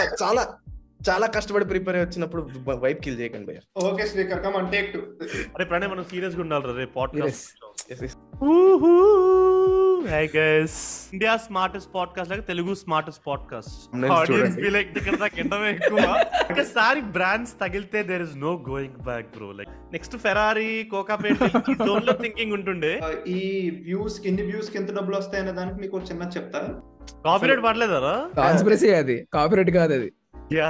చాలా చాలా చాలా కష్టపడి ప్రిపేర్ అయ్యి వచ్చినప్పుడు వైప్ కిల్ చేయకండి భయ్య. Okay Srikar come take two అరే ప్రణయ్ మనం సీరియస్గా ఉండాలి రే podcast yes. Hi guys India smartest podcast లాగా Telugu smartest podcast audience. Be like ఇక్కడ దాకా ఎండమే ఎక్కువ. ఒకసారి బ్రాండ్స్ తగిలితే there is no going back bro like next Ferrari Kokapet జోన్లో థింకింగ్ ఉంటుండే. ఈ వ్యూస్కి ఇన్ని వ్యూస్కి ఎంత డబ్బులు వస్తాయనే దానికి మీకు ఒక చిన్న చెప్తా కాపీరైట్ పడలేదారా కాన్స్పిరసీ అది. కాపీరైట్ కాదు అది. యా.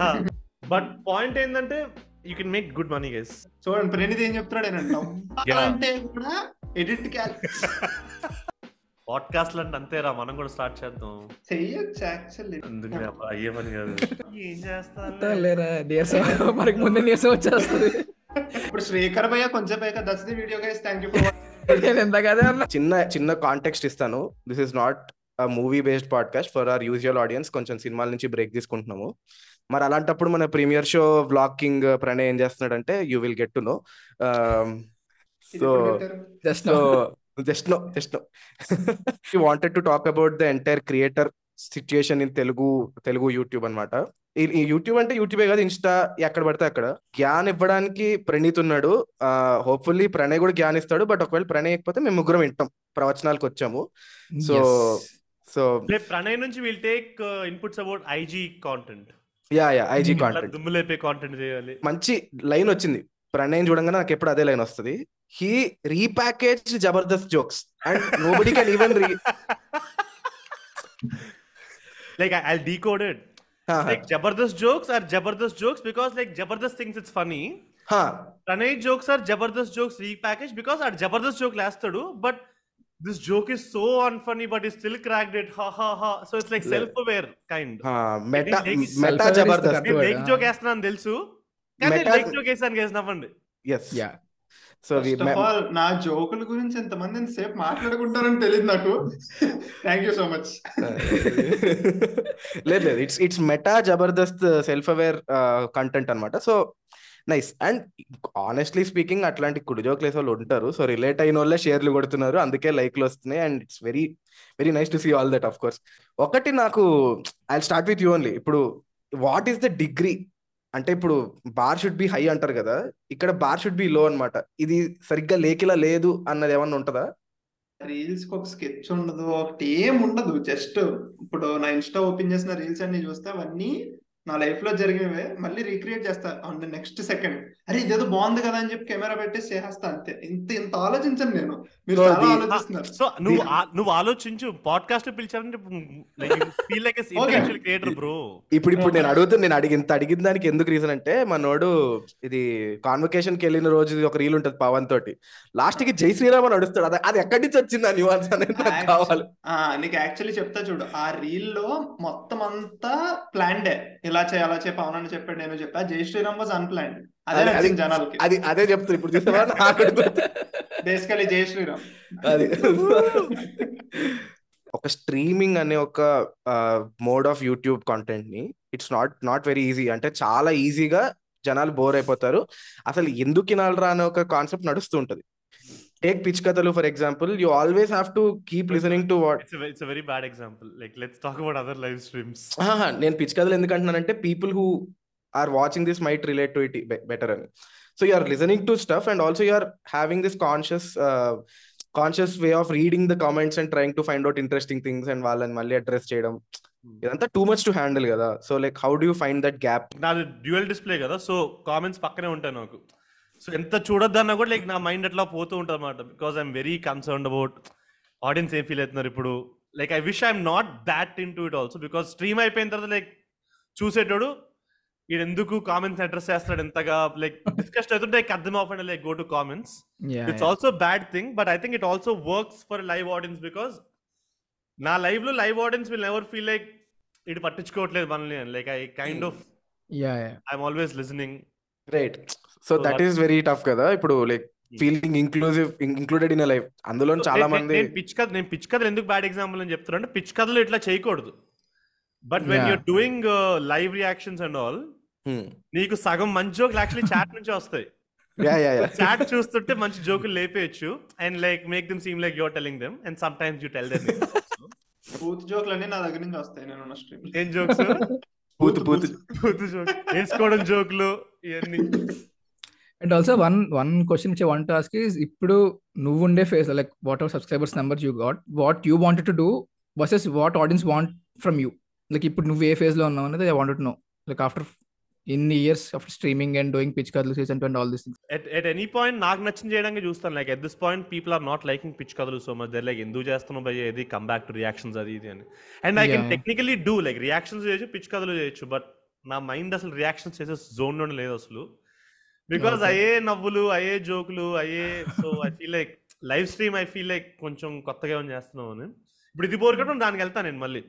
బట్ పాయింట్ ఏంటంటే you can make good money guys చూడండి ప్రణీత్ ఏం చెప్తున్నాడు. అంటే కూడా ఎడిట్ క్యాల్ పాడ్కాస్ట్ అంటే అంతేరా మనం కూడా స్టార్ట్ చేద్దాం. చెయ్యొచ్చు యాక్చువల్లీ అందుకనే అబ్బా, అయ్యే పని కాదు. ఏం చేస్తా లేరా నీరసం మనకి ముందే నీరసం వచ్చేస్తుంది. ఇప్పుడు శ్రీకర్ భయ్య కొంచెం పైగా that's the video guys thank you for నేను ఎంత కదే అన్నా. చిన్న చిన్న కాంటెక్స్ట్ ఇస్తాను. This is not movie based podcast for our usual audience కొంచెం సినిమాల నుంచి బ్రేక్ తీసుకుంటున్నాము. మరి అలాంటప్పుడు మన ప్రీమియర్ షో వ్లాగింగ్ ప్రణయ్ ఏం చేస్తున్నాడంటే you will get to know so just just know just know you wanted to talk about the entire creator situation in Telugu Telugu YouTube అనమాట ఈ యూట్యూబ్ అంటే యూట్యూబే కాదు ఇన్స్టా ఎక్కడ పడితే అక్కడ. జ్ఞాన్ ఇవ్వడానికి ప్రణీత్ ఉన్నాడు. హోప్ఫుల్లీ ప్రణయ్ కూడా జ్ఞాన్ ఇస్తాడు. బట్ ఒకవేళ ప్రణయ్ ఇకపోతే మేము ముగ్గురం వింటాం. ప్రవచనాలకు వచ్చాము. సో సో ప్రణయ్ నుంచి will take inputs about IG content yeah yeah IG content దుమ్ము లేపే కాంటెంట్ చేయాలి మంచి లైన్ వచ్చింది ప్రణయ్ చూడంగానే నాకు ఎప్పుడు అదే లైన్ వస్తుంది he repackage Jabardasth jokes and nobody can even re I'll decode it. It's like Jabardast jokes are Jabardast jokes because like Jabardast thinks it's funny. Pranay jokes are Jabardast jokes repackaged because our Jabardast joke lastadu, but this joke is so unfunny, but he still cracked it. Ha ha ha. So it's like Yeah. self-aware kind. Meta meta Jabardasth నేను like. Joke వేస్తున్నాను తెలుసు కానీ like joke వేసాను గేసి నవ్వండి yes yeah so నా జోకుల గురించి ఎంతమంది సేపు మాట్లాడుకుంటారని తెలియదు నాకు థ్యాంక్ యూ సో మచ్ లేదు లేదు it's it's meta Jabardasth self aware content అన్నమాట so nice and honestly speaking అట్లాంటి కుడి జోక్ వాళ్ళు ఉంటారు. సో రిలేట్ అయిన వాళ్ళే షేర్లు కొడుతున్నారు. అందుకే లైక్లు వస్తున్నాయి. And it's very very nice to see all that of course ఒకటి నాకు I start with you only ఇప్పుడు వాట్ ఈస్ ద డిగ్రీ అంటే ఇప్పుడు బార్ షుడ్ బి హై అంటారు కదా. ఇక్కడ బార్ షుడ్ బి లో అన్నమాట. ఇది సరిగ్గా లేకిలా లేదు అన్నది ఏమన్నా ఉంటుందా? రీల్స్కి ఒక స్కెచ్ ఉండదు ఒకటి ఏం ఉండదు. జస్ట్ ఇప్పుడు నా ఇన్స్టా ఓపెన్ చేసిన రీల్స్ అన్ని చూస్తే అవన్నీ నా లైఫ్లో జరిగినవే మళ్ళీ రీక్రియేట్ చేస్తా. ఆన్ ద నెక్స్ట్ సెకండ్ అరే ఇదేదో బాగుంది కదా అని చెప్పి కెమెరా పెట్టేసి చేసేస్తా అంతే. ఇంత ఇంత ఆలోచించను నేను. మీరు ఆలోచిస్తున్నారు. సో నువ్వు నువ్వు ఆలోచించు. Podcast పిలిచారంటే like feel like intellectual creator bro ఇప్పుడు ఇప్పుడు నేను అడుగుతూ నేను అడిగి ఇంత అడిగిన దానికి ఎందుకు రీజన్ అంటే మనోడు ఇది కాన్వకేషన్కి వెళ్ళిన రోజు ఇది ఒక రీల్ ఉంటది పవన్ తోటి. లాస్ట్కి జై శ్రీరామ్ అని అడుస్తాడు అది అది ఎక్కడి నుంచి వచ్చింది ఆ న్యూఆన్స్ అనేది నాకు కావాలి. ఆ, నీకు యాక్చువల్లీ చెప్తా చూడు. ఆ రీల్లో మొత్తం అంతా ప్లాన్డే ఇలా చేయ అలా చేయ పవన్ అని చెప్పాడు నేను చెప్పా. జై శ్రీరామ్ వాజ్ అన్ప్లాన్డ్ అదే నచ్చింది జనాలకి అది అదే చెప్తారు ఇప్పుడు చూసావా. బేసికలీ జై శ్రీరామ్. అది. ఒక స్ట్రీమింగ్ అనే ఒక mode of YouTube కాంటెంట్ని it's not not very easy అంటే చాలా ఈజీగా జనాలు బోర్ అయిపోతారు. అసలు ఎందుకు వినాలరా అనే ఒక కాన్సెప్ట్ నడుస్తూ ఉంటది. టేక్ పిచ్ కథలు for example you always have to keep listening to what it's it's very bad example like let's talk about other live streams ఆహా, నేను పిచ్ కథలు ఎందుకు అంటున్నానంటే people who are watching this might relate to it better అని. So you are listening to stuff and also you are having this conscious conscious way of reading the comments and trying to find out interesting things and వాళ్ళని మళ్ళీ address చేయడం. ఇదంతా too much to handle కదా. So like how do you find that gap నాది dual display కదా. So comments పక్కనే ఉంటాయి నాకు. సో ఎంత చూడొద్దన్నా కూడా లైక్ నా మైండ్ అట్లా పోతూ ఉంటుంది అనమాట because I'm very concern about audience ఏం ఫీల్ అవుతున్నారు ఇప్పుడు. Like I wish I'm not that into it also because stream అయిపోయిన తర్వాత లైక్ చూసేటోడు వీడు ఎందుకు కామెంట్స్ అడ్రస్ చేస్తాడు ఎంతగా లైక్ డిస్కషన్ అవుతుంటే like అర్థం అవ్వకుండా like go to comments it's also bad thing but I think it also works for live audience because నా లైవ్లో live audience will never feel like ఇటు పట్టించుకోవట్లేదు మనల్ని. Like I kind of I'm always listening right so So that that- is very tough కదా. ఇప్పుడు like feeling inclusive included in life అందులో చాలా మంది పిచ్ కథ నేను పిచ్ కథలు ఎందుకు బ్యాడ్ ఎగ్జాంపుల్ అని చెప్తున్నా అంటే పిచ్ కథలు ఇట్లా చేయకూడదు. But when Yeah. You're doing live reactions and all నీకు సగం మంచి జోకులు యాక్చువల్లీ చాట్ నుంచి వస్తాయి. చాట్ చూస్తుంటే మంచి జోకులు లేపేయచ్చు. And like make them seem like your telling them and sometimes you tell them booth జోక్లు అన్ని నా దగ్గర నుంచి వస్తాయి నేను స్ట్రీమ్ ఏం జోక్స్ పూతు పూతు పూతు joke. వేసుకోవడం జోకులు ఇవన్నీ. And also one one question which want ask is ఇప్పుడు నువ్వు ఉండే face like whatever subscribers number you got what you wanted to do versus what audience want from you like ఇప్పుడు నువ్వు ఏ ఫేజ్లో ఉన్నావు అనేది I wanted know like after ఇన్ని years after streaming and doing pitch కథలు season and all this things at at any point నాకు నచ్చిన చేయడానికి చూస్తాను. Like at this point people are not liking pitch కథలు సో మచ్ దర్ లైక్ ఎందుకు చేస్తున్నావు భయ్య? ఇది కమ్ బ్యాక్ టు రియాక్షన్స్ అది ఇది అని. And I can. Technically do like reactions చేయొచ్చు పిచ్ కథలు చేయొచ్చు బట్ నా మైండ్ అసలు రియాక్షన్స్ చేసే జోన్ లేదు అసలు. బికాస్. అయ్యే నవ్వులు అయ్యే జోకులు అయ్యే so I feel like live stream I feel like కొంచెం కొత్తగా ఏమైనా చేస్తున్నావు అని. ఇప్పుడు ఇది బోర్ కట్టడం దానికి వెళ్తాను నేను మళ్ళీ.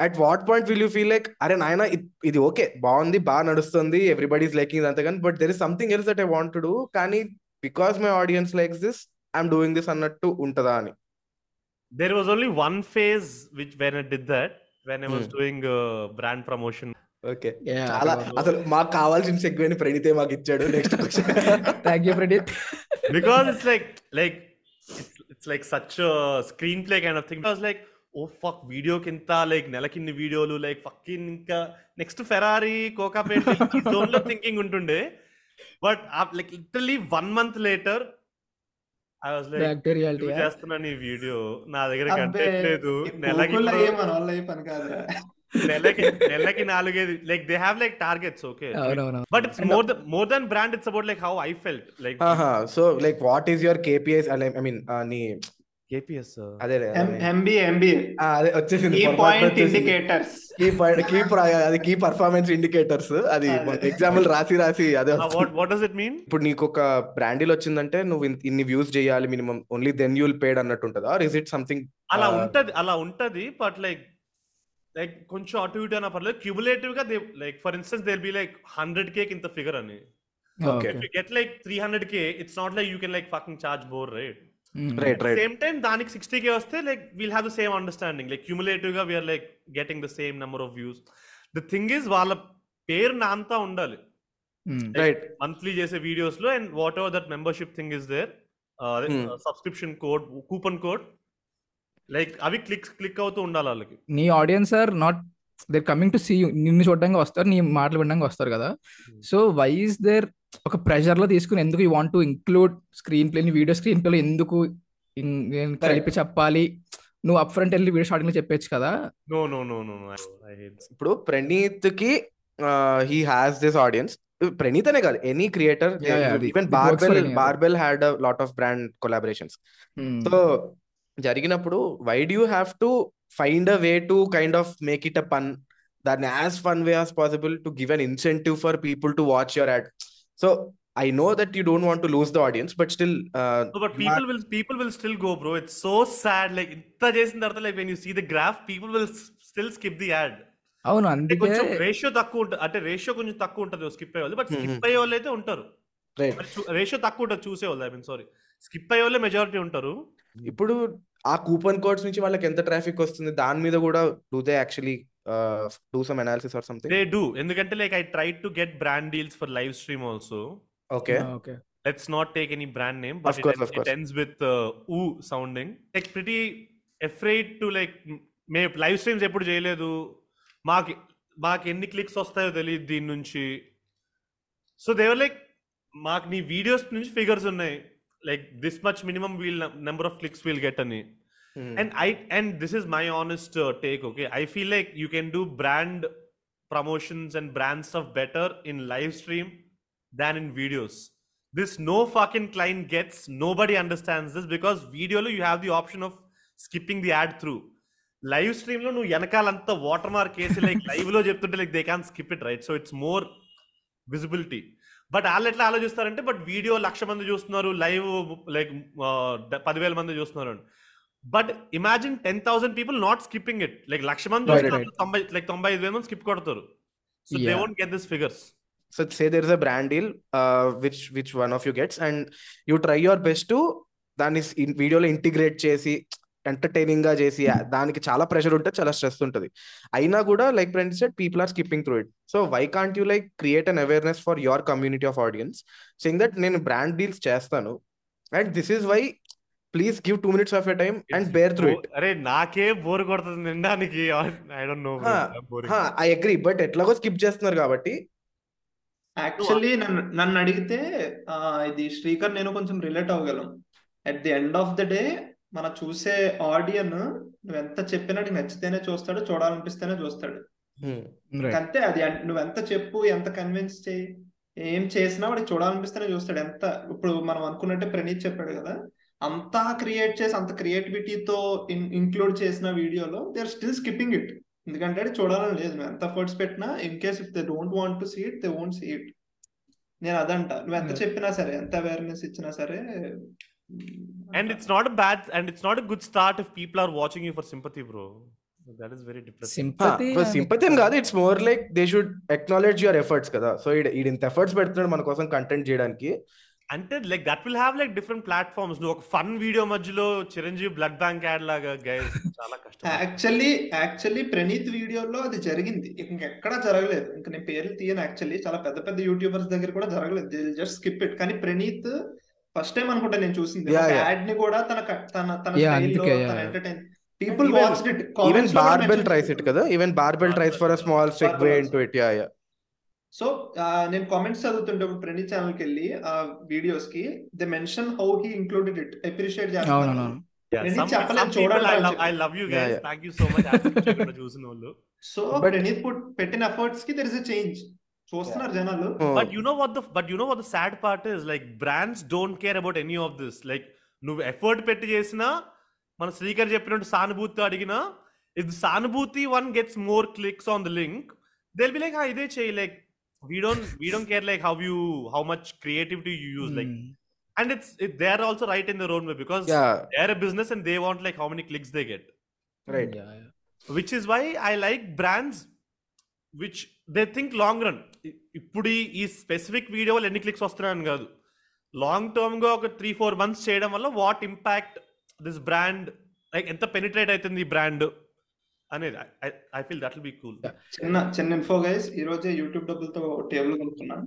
At what point will you feel like అరే నాయన ఇది ఓకే బాగుంది బాగా నడుస్తుంది ఎవ్రీబడీస్ లైకింగ్ ఇదంతా కానీ but there is something else that I want do కానీ because my audience likes this I'm doing this అన్నట్టు ఉంటుందా అని. There was only one phase which when I did that when I was. Doing brand promotion okay. చాలా అసలు మాకు కావాల్సిన segment ప్రణీతే మాకు ఇచ్చాడు? Next thank you Praneeth because it's like like it's, it's like such a screenplay kind of thing. I was like, oh fuck, video kinta like నెలకిన్ని వీడియోలు like ఫక్కిన్ ఇంకా నెక్స్ట్ ఫెరారీ కోకాపేట్ జోన్లో థింకింగ్ ఉంటుండే. But like literally one month later like చేస్తున్నాను ఈ video నా దగ్గర content లేదు. నెలకి నెలకి నెలకి నాలుగైదు like they have like targets okay but it's more more than brand it's about like how I felt like so like what is your KPIs I mean నీ కేపీఎస్ అదే ఎంబీఏ ఎంబీఏ అదే. వచ్చేసింది. పొరపాటున పాయింట్ వచ్చేసింది. Indicators key point key అది key performance indicators అది. Example రాసి రాసి అదే వాట్ డస్ ఇట్ మీన్ ఇప్పుడు నీకు ఒక బ్రాండీల్ వచ్చిందంటే నువ్వు ఇన్- ఇన్ని వ్యూస్ చేయాలి minimum only then you'll paid అన్నట్టు ఉంటుందా? ఆర్ ఇస్ ఇట్ సంథింగ్ అలా Uh, ఉంటది అలా ఉంటది బట్ లైక్ లైక్ కొంచెం అటు ఇటు అయినా పర్లేదు. క్యూములేటివ్గా like for instance they be like hundred K ఇంత ఫిగర్ అని. Get like three hundred K it's not like you can like fucking charge bore right same time దానికి సిక్స్టీ కే వస్తే like we'll have the same understanding like క్యూములేటివ్గా we're like getting the same number of views the thing is వాళ్ళ పేరు నా అంతా ఉండాలి. Right monthly చేసే వీడియోస్లో and whatever that membership thing is there. Subscription code coupon code like అవి click click అవుతూ ఉండాలి వాళ్ళకి. నీ audience are not there coming to see నిన్ను చూడడానికి వస్తారు నీ మాటలు వినడానికి వస్తారు కదా. సో వై ఈస్ దేర్ ఒక ప్రెషర్లో తీసుకుని ఎందుకు you want to include screenplay video screenplay ఎందుకు కలిపి చెప్పాలి? నువ్వు అప్ ఫ్రంట్ వెళ్ళి వీడియో స్టార్టింగ్లో చెప్పొచ్చు కదా. నో నో నో నో ఇప్పుడు ప్రణీత్కి he has this audience Praneeth అనే కాదు any creator even Barbell. Barbell had lot of brand collaborations Hmm. So జరిగినప్పుడు why do have to find a way to kind of make it a pun దాన్ని as fun way as possible to give an incentive for people to watch your ad so I know that you don't want to lose the audience but still but people will people will still go bro it's so sad like ఇంత చేసిన తర్వాత like when you see the graph people will still skip the ad అవును అంటే అందుకే కొంచెం ratio తక్కువ ఉంటుంది అంటే రేషియో కొంచెం తక్కువ ఉంటుంది స్కిప్ అయ్యే వాళ్ళు బట్. స్కిప్ అయ్యే వాళ్ళు అయితే ఉంటారు. రైట్ రేషియో తక్కువ ఉంటుంది చూసే వాళ్ళు ఐ మీన్ సారీ స్కిప్ అయ్యే వాళ్ళే మెజారిటీ ఉంటారు. ఇప్పుడు ఆ కూపన్ కోడ్స్ నుంచి వాళ్ళకి ఎంత ట్రాఫిక్ వస్తుంది దాని మీద కూడా do they actually do some analysis or something they do ఎందుకంటే like I try to get brand deals for live stream also okay okay let's not take any brand name but Of it, course, en- of course. it ends with uh, ooh sounding. Like pretty afraid to like మే live streams ఎప్పుడు చేయలేదు. మాకు మాకు ఎన్ని clicks వస్తాయో తెలియదు దీని నుంచి. సో దేవర్ లైక్ మాకు నీ వీడియోస్ నుంచి ఫిగర్స్ ఉన్నాయి. Like this much minimum we'll number of clicks we'll get అని and i and this is my honest uh, take okay i feel like you can do brand promotions and brand stuff better in live stream than in videos this no fucking client gets nobody understands this because video lo you have the option of skipping the ad through live స్ట్రీమ్లో నువ్వు వెనకాలంతా water mark వేసి like లైవ్లో చెప్తుంటే like they can skip it right so it's more visibility but వాళ్ళు ఎట్లా ఆలోచిస్తారంటే but video లక్ష మంది చూస్తున్నారు live like పదివేల మంది చూస్తున్నారు. But imagine ten thousand people not skipping it. Like lakh మంది తొంభై లైక్ తొంభై ఐదు వేల మంది స్కిప్ కొడతారు. So they. Won't get this figures. So say there is a brand deal, uh, which which one of you gets, and you try your best to దాన్ని వీడియోలో integrate చేసి ఎంటర్టైనింగ్గా చేసి దానికి చాలా ప్రెషర్ ఉంటుంది చాలా స్ట్రెస్ ఉంటుంది. అయినా కూడా like friend set people are skipping through it so why can't you like create an awareness for your community of audience saying that నేను బ్రాండ్ డీల్స్ చేస్తాను and this is why please give two minutes of a time and bear through it అరే నాకే bore కొడుతుంది నిండానికి. I don't know I agree but ఎట్లాగో skip చేస్తున్నారు కాబట్టి. Actually నన్ను నన్ను అడిగితే ఇది శ్రీకర్ నేను కొంచెం relate అవ్వగలం. At the end of the day మన చూసే ఆడియన్ నువ్వు ఎంత చెప్పినా నీకు నచ్చితేనే చూస్తాడు చూడాలనిపిస్తేనే చూస్తాడు. Hmm. అంతే అది నువ్వు ఎంత చెప్పు ఎంత కన్విన్స్ చేయి ఏం చేసినా వాడికి చూడాలనిపిస్తేనే చూస్తాడు. ఎంత ఇప్పుడు మనం అనుకున్నట్టే ప్రణీత్ చెప్పాడు కదా అంతా క్రియేట్ చేసి అంత క్రియేటివిటీతో ఇంక్లూడ్ చేసిన వీడియోలో they are still skipping it ఎందుకంటే అది చూడాలని లేదు. నువ్వు ఎంత ఎఫర్ట్స్ పెట్టినా in case if they don't want to see it they won't see it నేను అదంట. నువ్వు ఎంత Yeah. చెప్పినా సరే ఎంత అవేర్నెస్ ఇచ్చినా సరే and it's not bad and it's not good start if people are watching you for sympathy bro that is very depressing sympathy sympathy ఏం కాదు. It's more like they should acknowledge your efforts కదా. So ఈడు ఇంత efforts పెడుతున్నాడు మన కోసం content చేయడానికి. అంటే like that will have like different platforms నువ్వు ఒక ఫన్ వీడియో మధ్యలో చిరంజీవి బ్లడ్ బ్యాంక్ యాడ్ లాగా గైస్ చాలా కష్టం. యాక్చువల్లీ యాక్చువల్లీ ప్రణీత్ వీడియోలో అది జరిగింది. ఇంకెక్కడా జరగలేదు. ఇంకా నేను పేర్లు తీయను యాక్చువల్లీ చాలా పెద్ద పెద్ద యూట్యూబర్స్ దగ్గర కూడా జరగలేదు. దే జస్ట్ స్కిప్ ఇట్ కానీ ప్రణీత్ ఫస్ట్ టైం అనుకుంటా నేను చూసింది. యాడ్ని కూడా తన తన తన. Entertain people even- watched it even Barbell tries it కదా? Even Barbell tries for a small segue Barbell into it yeah yeah so నేను కామెంట్స్ చదువుతుంటే ఇప్పుడు ప్రణీత్ ఛానల్కి వెళ్ళి ఆ వీడియోస్కి. They mention how he included it appreciate you so Praneeth పెట్టిన ఎఫర్ట్స్కి దర్ ఇస్ అ చేంజ్ చూస్తున్నారు జనాలు. But you know what the but you know what the sad part is? Like brands don't care about any of this. Like నువ్వు effort పెట్టి చేసినా మన శ్రీకర్ చెప్పినట్టు సానుభూతి అడిగినా ఇఫ్ సానుభూతి one gets more clicks on the link they'll be like ఇదే చేయి. Like we don't we don't care like how you how much creativity you use like and it's they are also right in their own way because yeah they are business and they want like how many clicks they get right which is why I like brands which they think long run ఇప్పుడు ఈ- specific video వల్ల ఎన్ని clicks వస్తున్నాయని కాదు. Long టర్మ్గా ఒక three four months చేయడం వల్ల what impact this brand like ఎంత పెనిట్రేట్ అవుతుంది ఈ బ్రాండ్ అనేది. I feel that will be cool చిన్న చిన్న ఇన్ఫో గైస్ ఈ రోజే యూట్యూబ్ డబ్బులతో టేబుల్ కొనుక్కున్నాను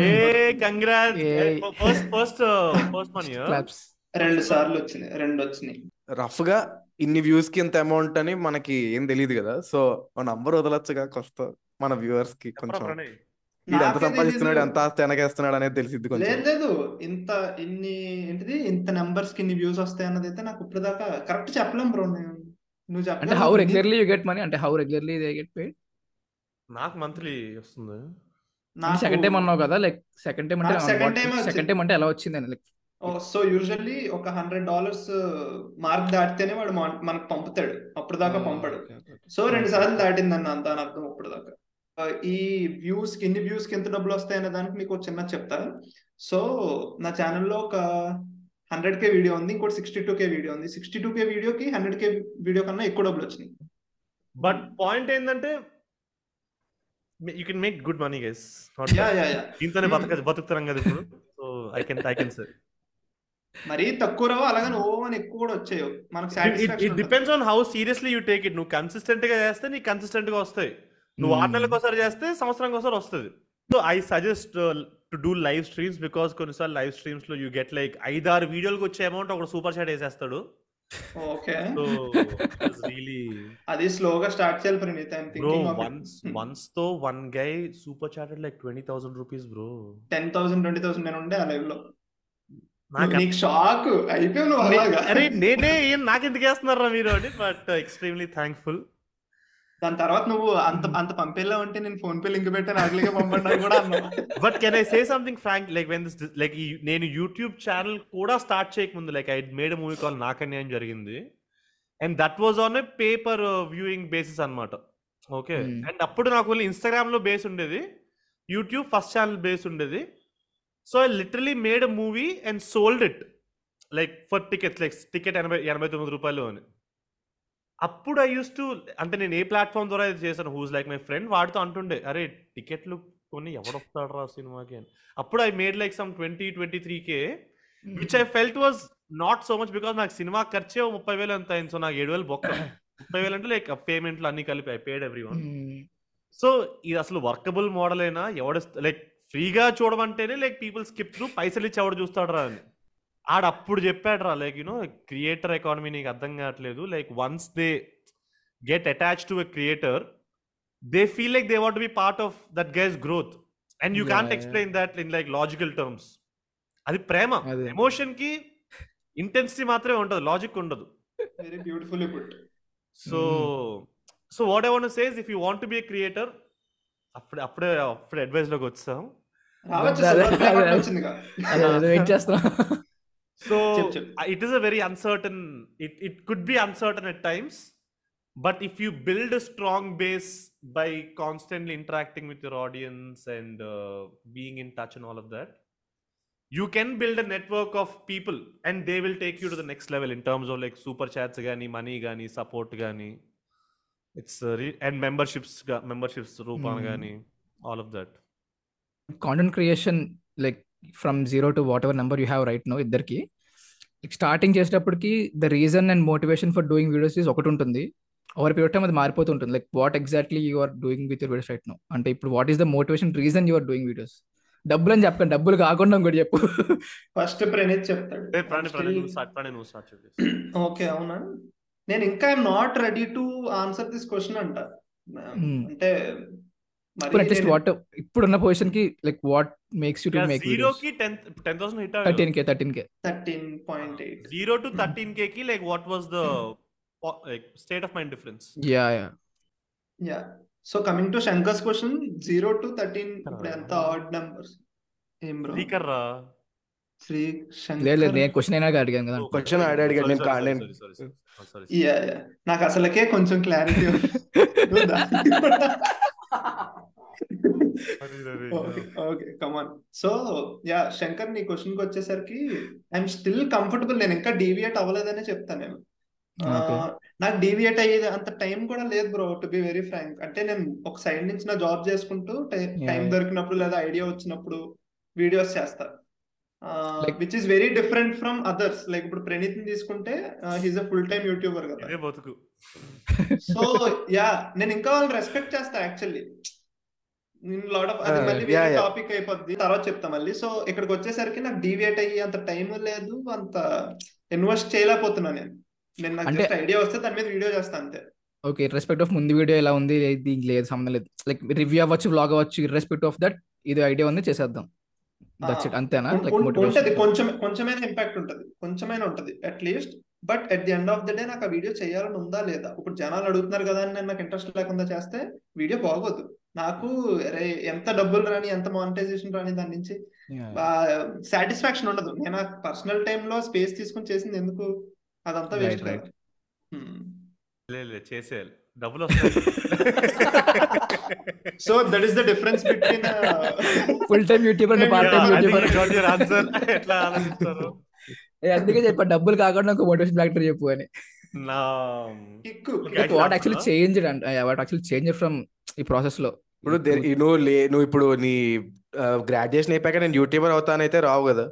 ఏ congrat. First first first money రెండు సార్లు వచ్చినాయి రెండు వచ్చినాయి. రఫ్గా ఇన్ని వ్యూస్కి ఇంత అమౌంట్ అని మనకి ఏం తెలియదు కదా. సో నంబర్ వదలొచ్చుగా కొస్త మన వ్యూవర్స్కి కొంచెం. వీడు ఎంత సంపాదిస్తున్నాడు. ఎంత ఆస్తి వెనకేస్తున్నాడు అనేది తెలిసిద్ది కొంచెం. లేదు. లేదు ఇంత ఇన్ని ఏంటిది? ఇంత నెంబర్స్కి ఇన్ని వ్యూస్ వస్తాయి అన్నది అయితే నాకు ఇప్పుడు దాకా కరెక్ట్ చెప్పలేం బ్రో నేను. నువ్వు అంటే. How regularly you get money అంటే how regularly they get paid నాకు మంత్లీ వస్తుంది. నాకు సెకండ్ టైం అన్నావు కదా లైక్ సెకండ్ టైం అంటే. సెకండ్ టైం అంటే ఎలా వచ్చింది లైక్ సో యూజువల్లీ ఒక హండ్రెడ్ డాలర్స్ మార్క్ దాటితేనే వాడు మన- మనకు పంపుతాడు. అప్పుడు దాకా పంపడు. సో రెండు సార్లు దాటిందన్న అంత అని అర్థం ఇప్పుడు దాకా ఆ, ఈ వ్యూస్కి ఇన్ని వ్యూస్కి ఎంత డబ్బులు వస్తాయనే దానికి మీకు చిన్న చెప్తా. సో నా ఛానల్లో ఒక హండ్రెడ్ కే వీడియో ఉంది ఇంకోటి సిక్స్టీ టూ కే వీడియో ఉంది సిక్స్టీ టూ కే వీడియోకి హండ్రెడ్ కే వీడియో కన్నా ఎక్కువ డబ్బులు వచ్చినాయి. బట్ పాయింట్ ఏంటంటే you can make good money guys yeah yeah yeah దీంతోనే బతక బతుకుతున్నాం కదా ఇప్పుడు. So I can I can say మరీ తక్కువ రావు అలాగని ఓ అని ఎక్కువ కూడా వచ్చాయి. మనకు it depends on how seriously you take it నువ్వు కన్సిస్టెంట్గా చేస్తే నీకు కన్సిస్టెంట్గా వస్తాయి. నువ్వు ఆరు నెలలకు ఒకసారి చేస్తే సంవత్సరానికి ఒకసారి వస్తుంది. So I suggest to do live streams because కొన్నిసార్లు లైవ్ స్ట్రీమ్స్లో యూ గెట్ లైక్ ఐదారు వీడియోలకు వచ్చే అమౌంట్ ఒక సూపర్ చాట్ వేసేస్తాడు. ఓకే. సో రియలీ అది స్లోగా స్టార్ట్ చేయాలి Praneeth. Bro thinking of once వన్స్తో one guy super chatted like twenty thousand rupees bro ten thousand twenty thousand నేను ఉండే ఆ లైవ్లో నాకు షాక్? అరే నేనే నాకెందుకు వేస్తున్నారా మీరు అని బట్ ఎక్స్ట్రీమ్లీ థ్యాంక్ఫుల్ దాని తర్వాత నువ్వు అంత అంత పంపేలా ఉంటే నేను ఫోన్ పే లింక్ పెట్టాను అట్లగే పంపండి కూడా but can I say something frank like when this like నేను యూట్యూబ్ ఛానల్ కూడా స్టార్ట్ చేయకముందు like I made movie call నాకన్యాయం జరిగింది. And that was on a paper viewing basis అన్నమాట. Okay Hmm. అండ్ అప్పుడు నాకు ఇన్స్టాగ్రామ్లో బేస్ ఉండేది. యూట్యూబ్ ఫస్ట్ ఛానల్ బేస్ ఉండేది. So I literally made a movie and sold it like for tickets like ticket ఎనభై ఎనభై తొమ్మిది రూపాయలు అని. అప్పుడు ఐ యూస్ టు అంటే నేను ఏ ప్లాట్ఫామ్ ద్వారా ఇది చేశాను హూస్ లైక్ మై ఫ్రెండ్ వాడితో అంటుండే అరే టికెట్లు కొని ఎవడొస్తాడు రా సినిమాకి? అని. అప్పుడు I made like some twenty twenty three K which I felt was not so much because నాకు సినిమా ఖర్చే ముప్పై వేలు ఎంత అయింది. సో నాకు ఏడు వేలు బొక్క. ముప్పై వేలు అంటే లైక్ పేమెంట్లు అన్ని కలిపి I paid every one so ఇది అసలు వర్కబుల్ మోడల్ అయినా ఎవడ లైక్ ఫ్రీగా చూడమంటేనే లైక్ పీపుల్ స్కిప్ త్రూ పైసలు ఇచ్చి ఎవడు చూస్తాడు రా అని. ఆడ అప్పుడు చెప్పాడు రా లైక్ యూనో క్రియేటర్ ఎకానమీ నీకు అర్థం కావట్లేదు. Like once they get attach to a creator they feel like they want be part of that guy's growth and you yeah. Explain that in like logical terms అది ప్రేమ. ఎమోషన్కి intensity మాత్రమే ఉండదు. Logic ఉండదు put so so what I want says if you want be a creator అప్పుడే అప్పుడే అప్పుడే అడ్వైస్లోకి వచ్చాం. రావచ్చు అదే, సార్, అదే, అదే. వచ్చిందిగా అదే అదే వెయిట్ చేస్తున్నా సో చెప్పు, చెప్పు. It is a very uncertain it it could be uncertain at times but if you build a strong base by constantly interacting with your audience and being in touch and all of that you can build a network of people and they will take you to the next level in terms of like super chats gani money gani support gani it's uh, re- and memberships ga- memberships rupana Hmm. gani all of that content creation like from zero to whatever number you have right no ఇద్దరికి starting చేసేటప్పటికి the reason and motivation for doing videos is ఒకటి ఉంటుంది. Over period time అది మారిపోతుంటుంది like what exactly you are doing with your videos right no అంటే ఇప్పుడు what is the motivation reason you are doing videos డబ్బులు అని చెప్పండి డబ్బులు కాకుండా ఇంకోటి చెప్పు. ఫస్ట్ ప్రణీత్ చెప్తాడు. ఓకే అవునా? నేను ఇంకా I'm not ready to answer this question అంట. Hmm. అంటే ఇప్పుడు అట్లీస్ట్ నేను- వాట్ ఇప్పుడున్న పొజిషన్కి like what makes you to Yeah, make zero కి 10 10000 hit thirteen K thirteen K 13.8 0 to 13k ki like what was the po- like state of mind difference? Yeah yeah yeah so coming to Shankar's question zero to thirteen ఇప్పుడు ఎంత add numbers ఏం bro speaker ra Sri లేదు లేదు శంకర్. నేను question అయినా అడిగాను కదా. Oh, Question sorry, ఆడే అడిగాడు, sorry, నేను sorry, కా- sorry, నేను- sorry, sorry, sorry, sorry. Yeah yeah నాకు అసలకే కొంచెం clarity Sorry, sorry, okay come on so yeah Shankar నీ క్వశ్చన్కి వచ్చేసరికి ఐఎమ్ స్టిల్ కంఫర్టబుల్ నేను ఇంకా డీవియేట్ అవ్వలేదనే చెప్తాను నేను. నాకు డీవియేట్ అయ్యేది అంత టైం కూడా లేదు bro to be very frank అంటే నేను ఒక సైడ్ నుంచి నా జాబ్ చేసుకుంటూ టైం. దొరికినప్పుడు లేదా ఐడియా వచ్చినప్పుడు వీడియోస్ చేస్తా. Like- which is very different from others like ఇప్పుడు ప్రణీత్ని తీసుకుంటే he's a full time YouTuber కదా. ఇదే బతుకు. సో యా నేను ఇంకా వాళ్ళని రెస్పెక్ట్ చేస్తా యాక్చువల్లీ నేను లాట్ ఆఫ్ అది Uh, మళ్ళీ వేరే. టాపిక్ అయిపోద్ది. తర్వాత చెప్తా మళ్ళీ. సో ఇక్కడికి వచ్చేసరికి నాకు డీవియేట్ అయ్యి అంత టైం లేదు అంత ఇన్వెస్ట్ చేయలేకపోతున్నా నేను. నేను నాకు జస్ట్ ఐడియా వస్తే దాని మీద వీడియో చేస్తా అంతే. ఓకే రెస్పెక్ట్ ఆఫ్ ముందు వీడియో ఎలా ఉంది దీనికి లేదు సంబంధం లేదు. లైక్ రివ్యూ అవ్వచ్చు వ్లాగ్ అవ్వచ్చు రెస్పెక్ట్ ఆఫ్ దట్ ఇది ఐడియా ఉంది చేసేద్దాం. దట్స్ ఇట్ అంతేనా? లైక్ ఉం- ఉంటది. కొంచెం కొంచెమైనా ఇంపాక్ట్ ఉంటది. కొంచెమైనా ఉంటది. At least but at the end of the day నాకు ఆ వీడియో చేయాలని ఉందా లేదా? ఇప్పుడు జనాలు అడుగుతున్నారు కదా అని నేను నాకు ఇంట్రెస్ట్ లేకుండా చేస్తే వీడియో బాగోదు. నాకు ఎంత డబ్బులు రాని ఎంత మానిటైజేషన్ రాని దాని నుంచి సాటిస్ఫాక్షన్ ఉండదు. నేను ఆ పర్సనల్లో స్పేస్ తీసుకుని చేసింది ఎందుకు? అదంతా వేస్ట్ Hmm. లేదు లేదు చేసేయాలి. డబ్బులు వస్తాయి. So that is the difference between full time YouTuber and part time Yeah, I think YouTuber you got your answer. ఎట్లా ఆలోచిస్తారు? అందుకే చెప్పా డబ్బులు కాకుండా ఒక మోటివేషన్ ఫ్యాక్టర్ చెప్పు అని. What actually change what actually change from ఈ ప్రాసెస్లో? ఇప్పుడు నువ్వు లే నువ్వు ఇప్పుడు నీ గ్రాడ్యుయేషన్ అయిపోయాక నేను యూట్యూబర్ అవుతానైతే రావు కదా.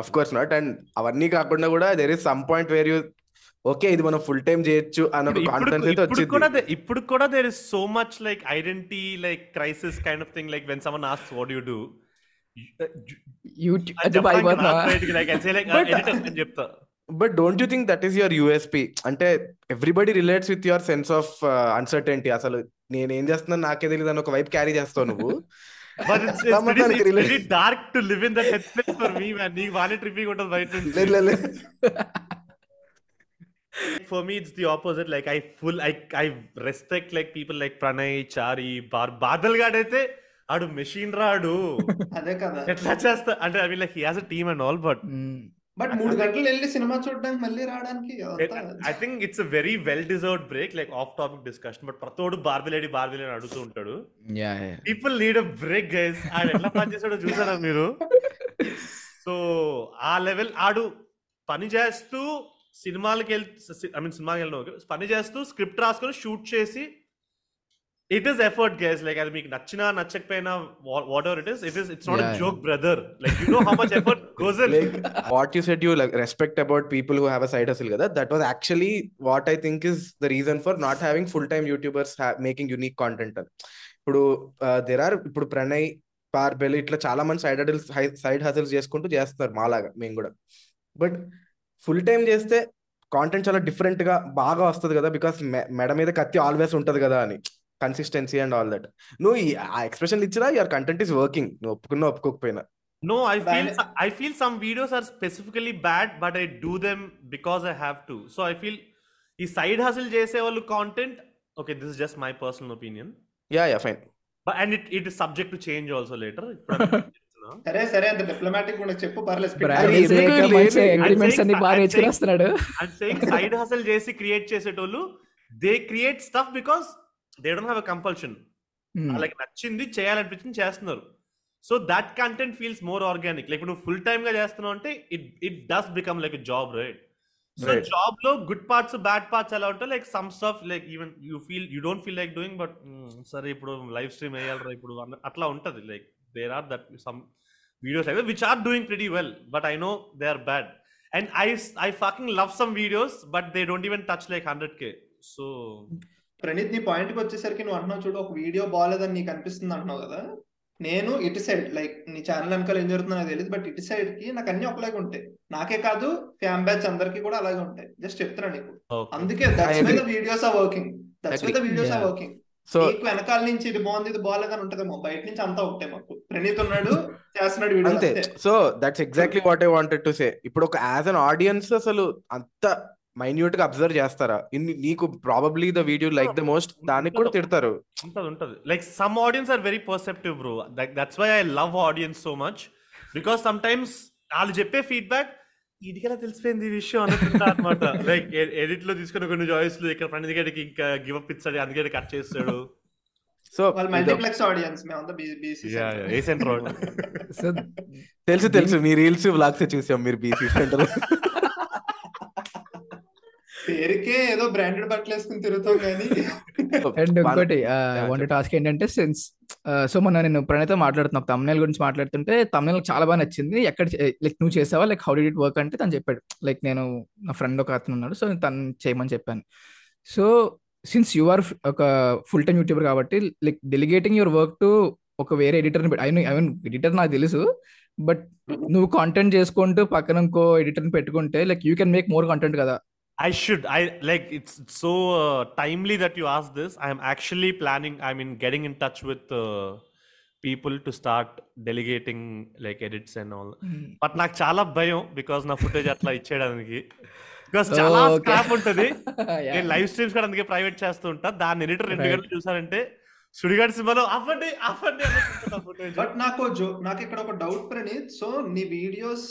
అఫ్ కోర్స్ నాట్ అండ్ అవన్నీ కాకుండా కూడా there is some point where you okay ఇది మనం ఫుల్ టైం చేయొచ్చు అన్న ఇప్పుడు- కాన్ఫిడెన్స్ అయితే ఇప్పుడు కూడా వచ్చింది there- ఇప్పుడు కూడా there is so much like identity like crisis kind of thing like when someone asks what you do YouTube అంటే అయిపోతున్నా like I say like But- editor అని చెప్తా. But don't you think that is your USP అంటే everybody relates with your sense of uncertainty అసలు నేను ఏం చేస్తున్నాను నాకే తెలియదు అని ఒక వైపు క్యారీ చేస్తావు నువ్వు. Dark to live in that for me man నీకు వానే ట్రిప్పింగ్ ఉంటుంది బయట for me it's the opposite. Like i full i i respect like people like pranay chari bar బాదల్ గాడ్ అయితే ఆడు మెషిన్ రాడు. అదే కదా. ఎట్లా చేస్తా? అంటే I mean like he has a team and all but but మూడు గంటలు వెళ్ళి సినిమా చూడడానికి మళ్ళీ రావడానికి I think it's a very well deserved break like off topic discussion but ప్రతోడు బార్బిలేడి బార్బిలేడి అడుగుతూ ఉంటాడు. People need a break guys ఆడు ఎట్లా పని చేసాడో చూసారా మీరు? సో ఆ లెవెల్ ఆడు పని చేస్తూ సినిమాలకి వెళ్ ఐ మీన్ సినిమాకి వెళ్ళడం ఓకే. పని చేస్తూ స్క్రిప్ట్ రాసుకొని షూట్ చేసి it is effort guys like అది మీకు నచ్చినా నచ్చకపోయినా whatever it is it is it's not. Joke brother like you know how much effort goes in said you like respect about people who have a side hustle kada that was actually what i think is the reason for not having full time youtubers ha- making unique content. అని. ఇప్పుడు there are ఇప్పుడు ప్రణయ్ పార్బెల్ ఇట్లా చాలా మంది side hurdles side hustles చేసుకుంటూ చేస్తున్నారు మాలాగా మేము కూడా. బట్ ఫుల్ టైం చేస్తే కాంటెంట్ చాలా డిఫరెంట్గా బాగా వస్తుంది కదా బికాస్ మెడ మీద కత్తి ఆల్వేస్ ఉంటది కదా అని. కన్సిస్టెన్సీ అండ్ ఆల్ దట్ నువ్వు ఈ- ఆ ఎక్స్ప్రెషన్ ఇచ్చినా యువర్ కంటెంట్ ఈస్ వర్కింగ్ నువ్వు ఒప్పుకున్నా ఒప్పుకోకపోయినా. No, I feel Bal- so- I feel some videos are specifically bad, but I do them because I have to. So I feel ఈ side hustle చేసే వాళ్ళు content okay this is just my personal opinion yeah yeah fine but and it it is subject to change also later సరే సరే అంత diplomatic కూడా చెప్పు? Agreements అన్ని బాగా I'm saying- నేర్చుకుని వస్తున్నాడు సైడ్ హసల్ చేసి క్రియేట్ చేసేటోళ్ళు they create stuff because they don't have a compulsion. వాళ్ళకి నచ్చింది చేయాలనిపించింది చేస్తున్నారు. So that content feels more organic like నువ్వు ఫుల్ టైమ్గా చేస్తున్నావు అంటే it it does become like job right so Right. జాబ్లో గుడ్ పార్ట్స్ బ్యాడ్ పార్ట్స్ ఎలా ఉంటాయి? Like some stuff like even you feel you don't feel like doing but సరే ఇప్పుడు live stream వేయాలరా ఇప్పుడు అట్లా ఉంటది like there are that some videos like which are doing pretty well but I know they are bad and I I fucking love some videos but they don't even touch like hundred K so Praneeth నీ పాయింట్కి వచ్చేసరికి నువ్వు అంటున్నావు చూడు ఒక video బాగాలేదని నీకు అనిపిస్తుంది అంటున్నావు కదా? నేను ఇటు సైడ్ లైక్ నీ ఛానల్ వెనకాల ఏం జరుగుతుందో నాకు తెలియదు బట్ ఇటు సైడ్కి నాకు అన్ని ఒకలాగే ఉంటాయి. నాకే కాదు ఫ్యాన్ బ్యాచ్ అందరికి కూడా అలాగే ఉంటాయి. జస్ట్ చెప్తున్నా నీకు. అందుకే that's why the videos are working that's why the videos are. Working so నీకు వెనకాల నుంచి ఇది బాగుంది ఇది బాగాలేదని ఉంటదేమో. బయట నుంచి అంతా ఒకటే మాకు. ప్రణీత్ ఉన్నాడు చేస్తున్నాడు వీడియో అంతే. So that's exactly what I wanted to say ఇప్పుడు ఒక యాజ్ అన్ ఆడియన్స్ అసలు అంత మైన్యూట్గా అబ్జర్వ్ చేస్తారా? నీకు probably the video like the most దానికి కూడా తిడతారు. ఉంటది ఉంటది. Like some audience are very perceptive bro that's why I love audience so much because sometimes వాళ్ళు చెప్పే ఫీడ్బ్యాక్ ఇదికెలా తెలిసిపోయింది ఈ విషయం అనుకుంటా అనమాట లైక్ ఎడిట్లో తీసుకున్న కొన్ని జాయిస్లో ఇక్కడ ఫ్రెండ్ గడికి ఇంకా గివ్ అప్ ఇస్తాడు అందుకే కట్ చేస్తాడు. సో వాళ్ళు multiplex audience A centre so తెలుసు తెలుసు మీ రీల్స్ వ్లాగ్స్ చూసాం మీరు బీసీ సెంటర్ పేరుకే ఏదో బ్రాండెడ్ బట్టలు వేసుకుని తిరుగుతాం కానీ. అండ్ ఇంకోటి టాస్క్ ఏంటంటే సిన్స్ సో మొన్న నేను ప్రణీత మాట్లాడుతున్నా తమిళ గురించి మాట్లాడుతుంటే తమిళ చాలా బాగా నచ్చింది. ఎక్కడ లైక్ నువ్వు చేసావా? Like how did it work అంటే తను చెప్పాడు. లైక్ నేను నా ఫ్రెండ్ ఒక అతను ఉన్నాడు సో తను చేయమని చెప్పాను. సో సిన్స్ యు ఆర్ ఒక ఫుల్ టైం యూట్యూబర్ కాబట్టి like delegating your work to ఒక వేరే ఎడిటర్ని ఐ ఐ మీన్ ఎడిటర్ నాకు తెలుసు బట్ నువ్వు కాంటెంట్ చేసుకుంటూ పక్కన ఇంకో ఎడిటర్ని పెట్టుకుంటే like you can make more content కదా. I should. I like it's so uh, timely that you asked this. I am actually planning. I mean, getting in touch with uh, people to start delegating like edits and all. But నాకు చాలా భయం because నా footage అట్లా ఇచ్చేయడానికి because చాలా. Scrap ఉంటది. నేను live streams కూడా అందుకే ప్రైవేట్ చేస్తూ ఉంటా దాన్ని ఎడిటర్ రెండు. గంటలు చూసారంటే సుడిగాడి సినిమాలో అవ్వండి అవ్వండి ఫుటేజ్ బట్ నాకు జో నాకు ఇక్కడ ఒక డౌట్ ప్రణీత్. సో నీ వీడియోస్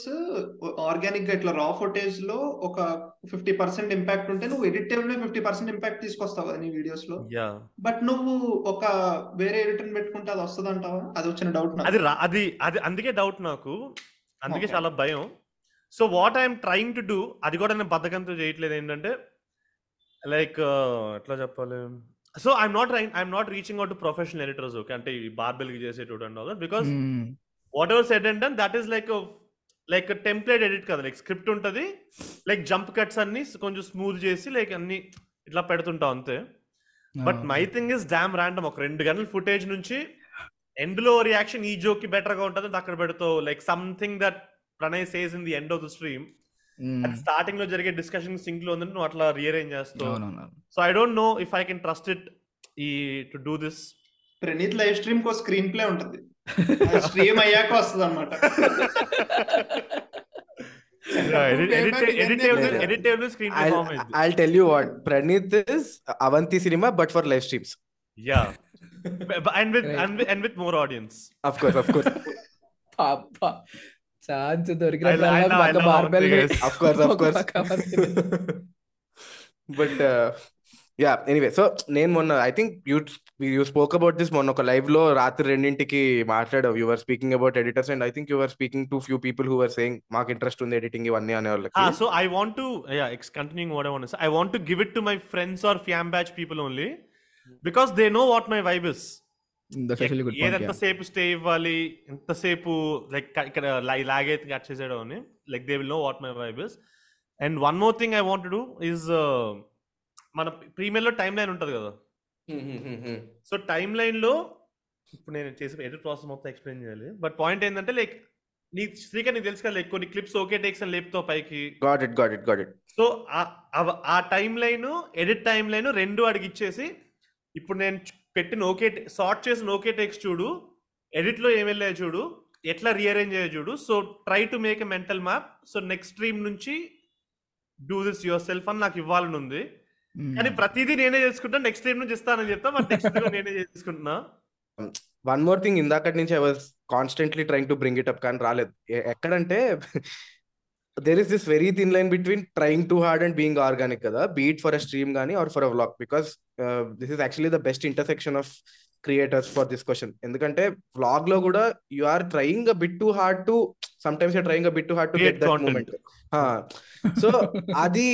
ఆర్గానిక్గా ఇట్లా రా ఫుటేజ్లో ఒక ఫిఫ్టీ పర్సెంట్ ఇంపాక్ట్ ఉంటే నువ్వు ఎడిట్ టైం లో ఫిఫ్టీ పర్సెంట్ ఇంపాక్ట్ తీసుకొస్తావు కదా నీ వీడియోస్లో యా. బట్ నువ్వు ఒక వేరే ఎడిటర్ పెట్టుకుంటే అది వస్తుంది అంటావా అది వచ్చిన డౌట్ అది అది అది అందుకే డౌట్ నాకు. అందుకే. చాలా భయం. So what I'm trying to do అది కూడా నేను బద్దకంతో చేయట్లేదు. ఏంటంటే లైక్ ఎట్లా చెప్పాలి? So I'm not I'm not reaching out to professional editors okay అంటే ఈ బార్బెల్కి చేసేటోడు and all because whatever said and that is like like template edit కదా. లైక్ స్క్రిప్ట్ ఉంటది లైక్ జంప్ కట్స్ అన్ని కొంచెం స్మూత్ చేసి లైక్ అన్ని ఇట్లా పెడుతుంటాం అంతే. But my thing is damn random ఒక రెండు గంటల ఫుటేజ్ నుంచి ఎండ్లో రియాక్షన్ ఈ జోక్కి బెటర్గా ఉంటుంది అక్కడ పెడతావు. Like something that Pranay says in the end of the stream స్టార్టింగ్లో జరిగే డిస్కషన్ సింక్లో ఉందంటే నువ్వు అట్లా రీఅరేంజ్ చేస్తావు. So I don't know if I can trust it ఈ to do this Praneeth live stream co screenplay ఉంటది. Stream అయ్యాక వస్తుంది అనమాట ఎడిట్ స్క్రీన్ ఫార్మ్ అయింది. I tell you what Praneeth is Avanti cinema but for live streams yeah and with Right. And with more audience of course of course పాప chance I- I know, I దొరికిన know barbell how it is. Of course of course but yeah anyway so నేను మొన్న I think you you spoke about this మొన్న ఒక లైవ్లో రాత్రి రెండింటికి మాట్లాడావు you are speaking about editors and I think you are speaking to few people who are saying మాకు interest ఉంది ఎడిటింగ్ ఇవన్నీ అనే వాళ్ళకి Ah, so I want to, yeah, ex- continuing what I want to say, I want to give it to my friends or Fiam batch people only because they know what ఏదంతసేపు stay ఇవ్వాలి ఎంతసేపు like ఇక్కడ lag అయితే cut చేసేయడం అని like they will know what my vibe is. And one more thing I want do is మన ప్రీమియర్లో time line ఉంటుంది కదా. సో టైం లైన్లో ఇప్పుడు నేను చేసే ఎడిట్ ప్రాసెస్ మొత్తం ఎక్స్ప్లెయిన్ చేయాలి. బట్ పాయింట్ ఏంటంటే లైక్ నీ శ్రీకర్ నీకు తెలుసు కదా like కొన్ని క్లిప్స్ ఓకే టేక్స్ అని లేపుతావు పైకి. Got it got it got it. So ఆ timeline edit timeline రెండు అడిగి ఇచ్చేసి ఇప్పుడు నేను పెట్టిన ఓకే సార్ట్ చేసిన ఓకే టెక్స్ట్ చూడు ఎడిట్లో ఏం వెళ్ళాయో చూడు ఎట్లా రీఅరేంజ్ అయ్యో చూడు. So try to make a mental map so next stream నుంచి డూ దిస్ యువర్ సెల్ఫ్ అని నాకు ఇవ్వాలని ఉంది. కానీ ప్రతిదీ నేనే చేసుకుంటా నెక్స్ట్ స్ట్రీమ్ నుంచి ఇస్తానని చెప్తా బట్ నెక్స్ట్ నేనే చేసుకుంటున్నా. వన్ మోర్ థింగ్ ఇందాకటి నుంచి I was constantly trying to bring it up కానీ రాలేదు. ఎక్కడంటే there is this very thin line between trying too hard and being organic కదా. Be it for a stream కానీ or for a vlog because this is actually the best intersection of creators for this question ఎందుకంటే వ్లాగ్లో కూడా you are trying a bit too hard to sometimes you're trying a bit too hard to get that. Moment so అది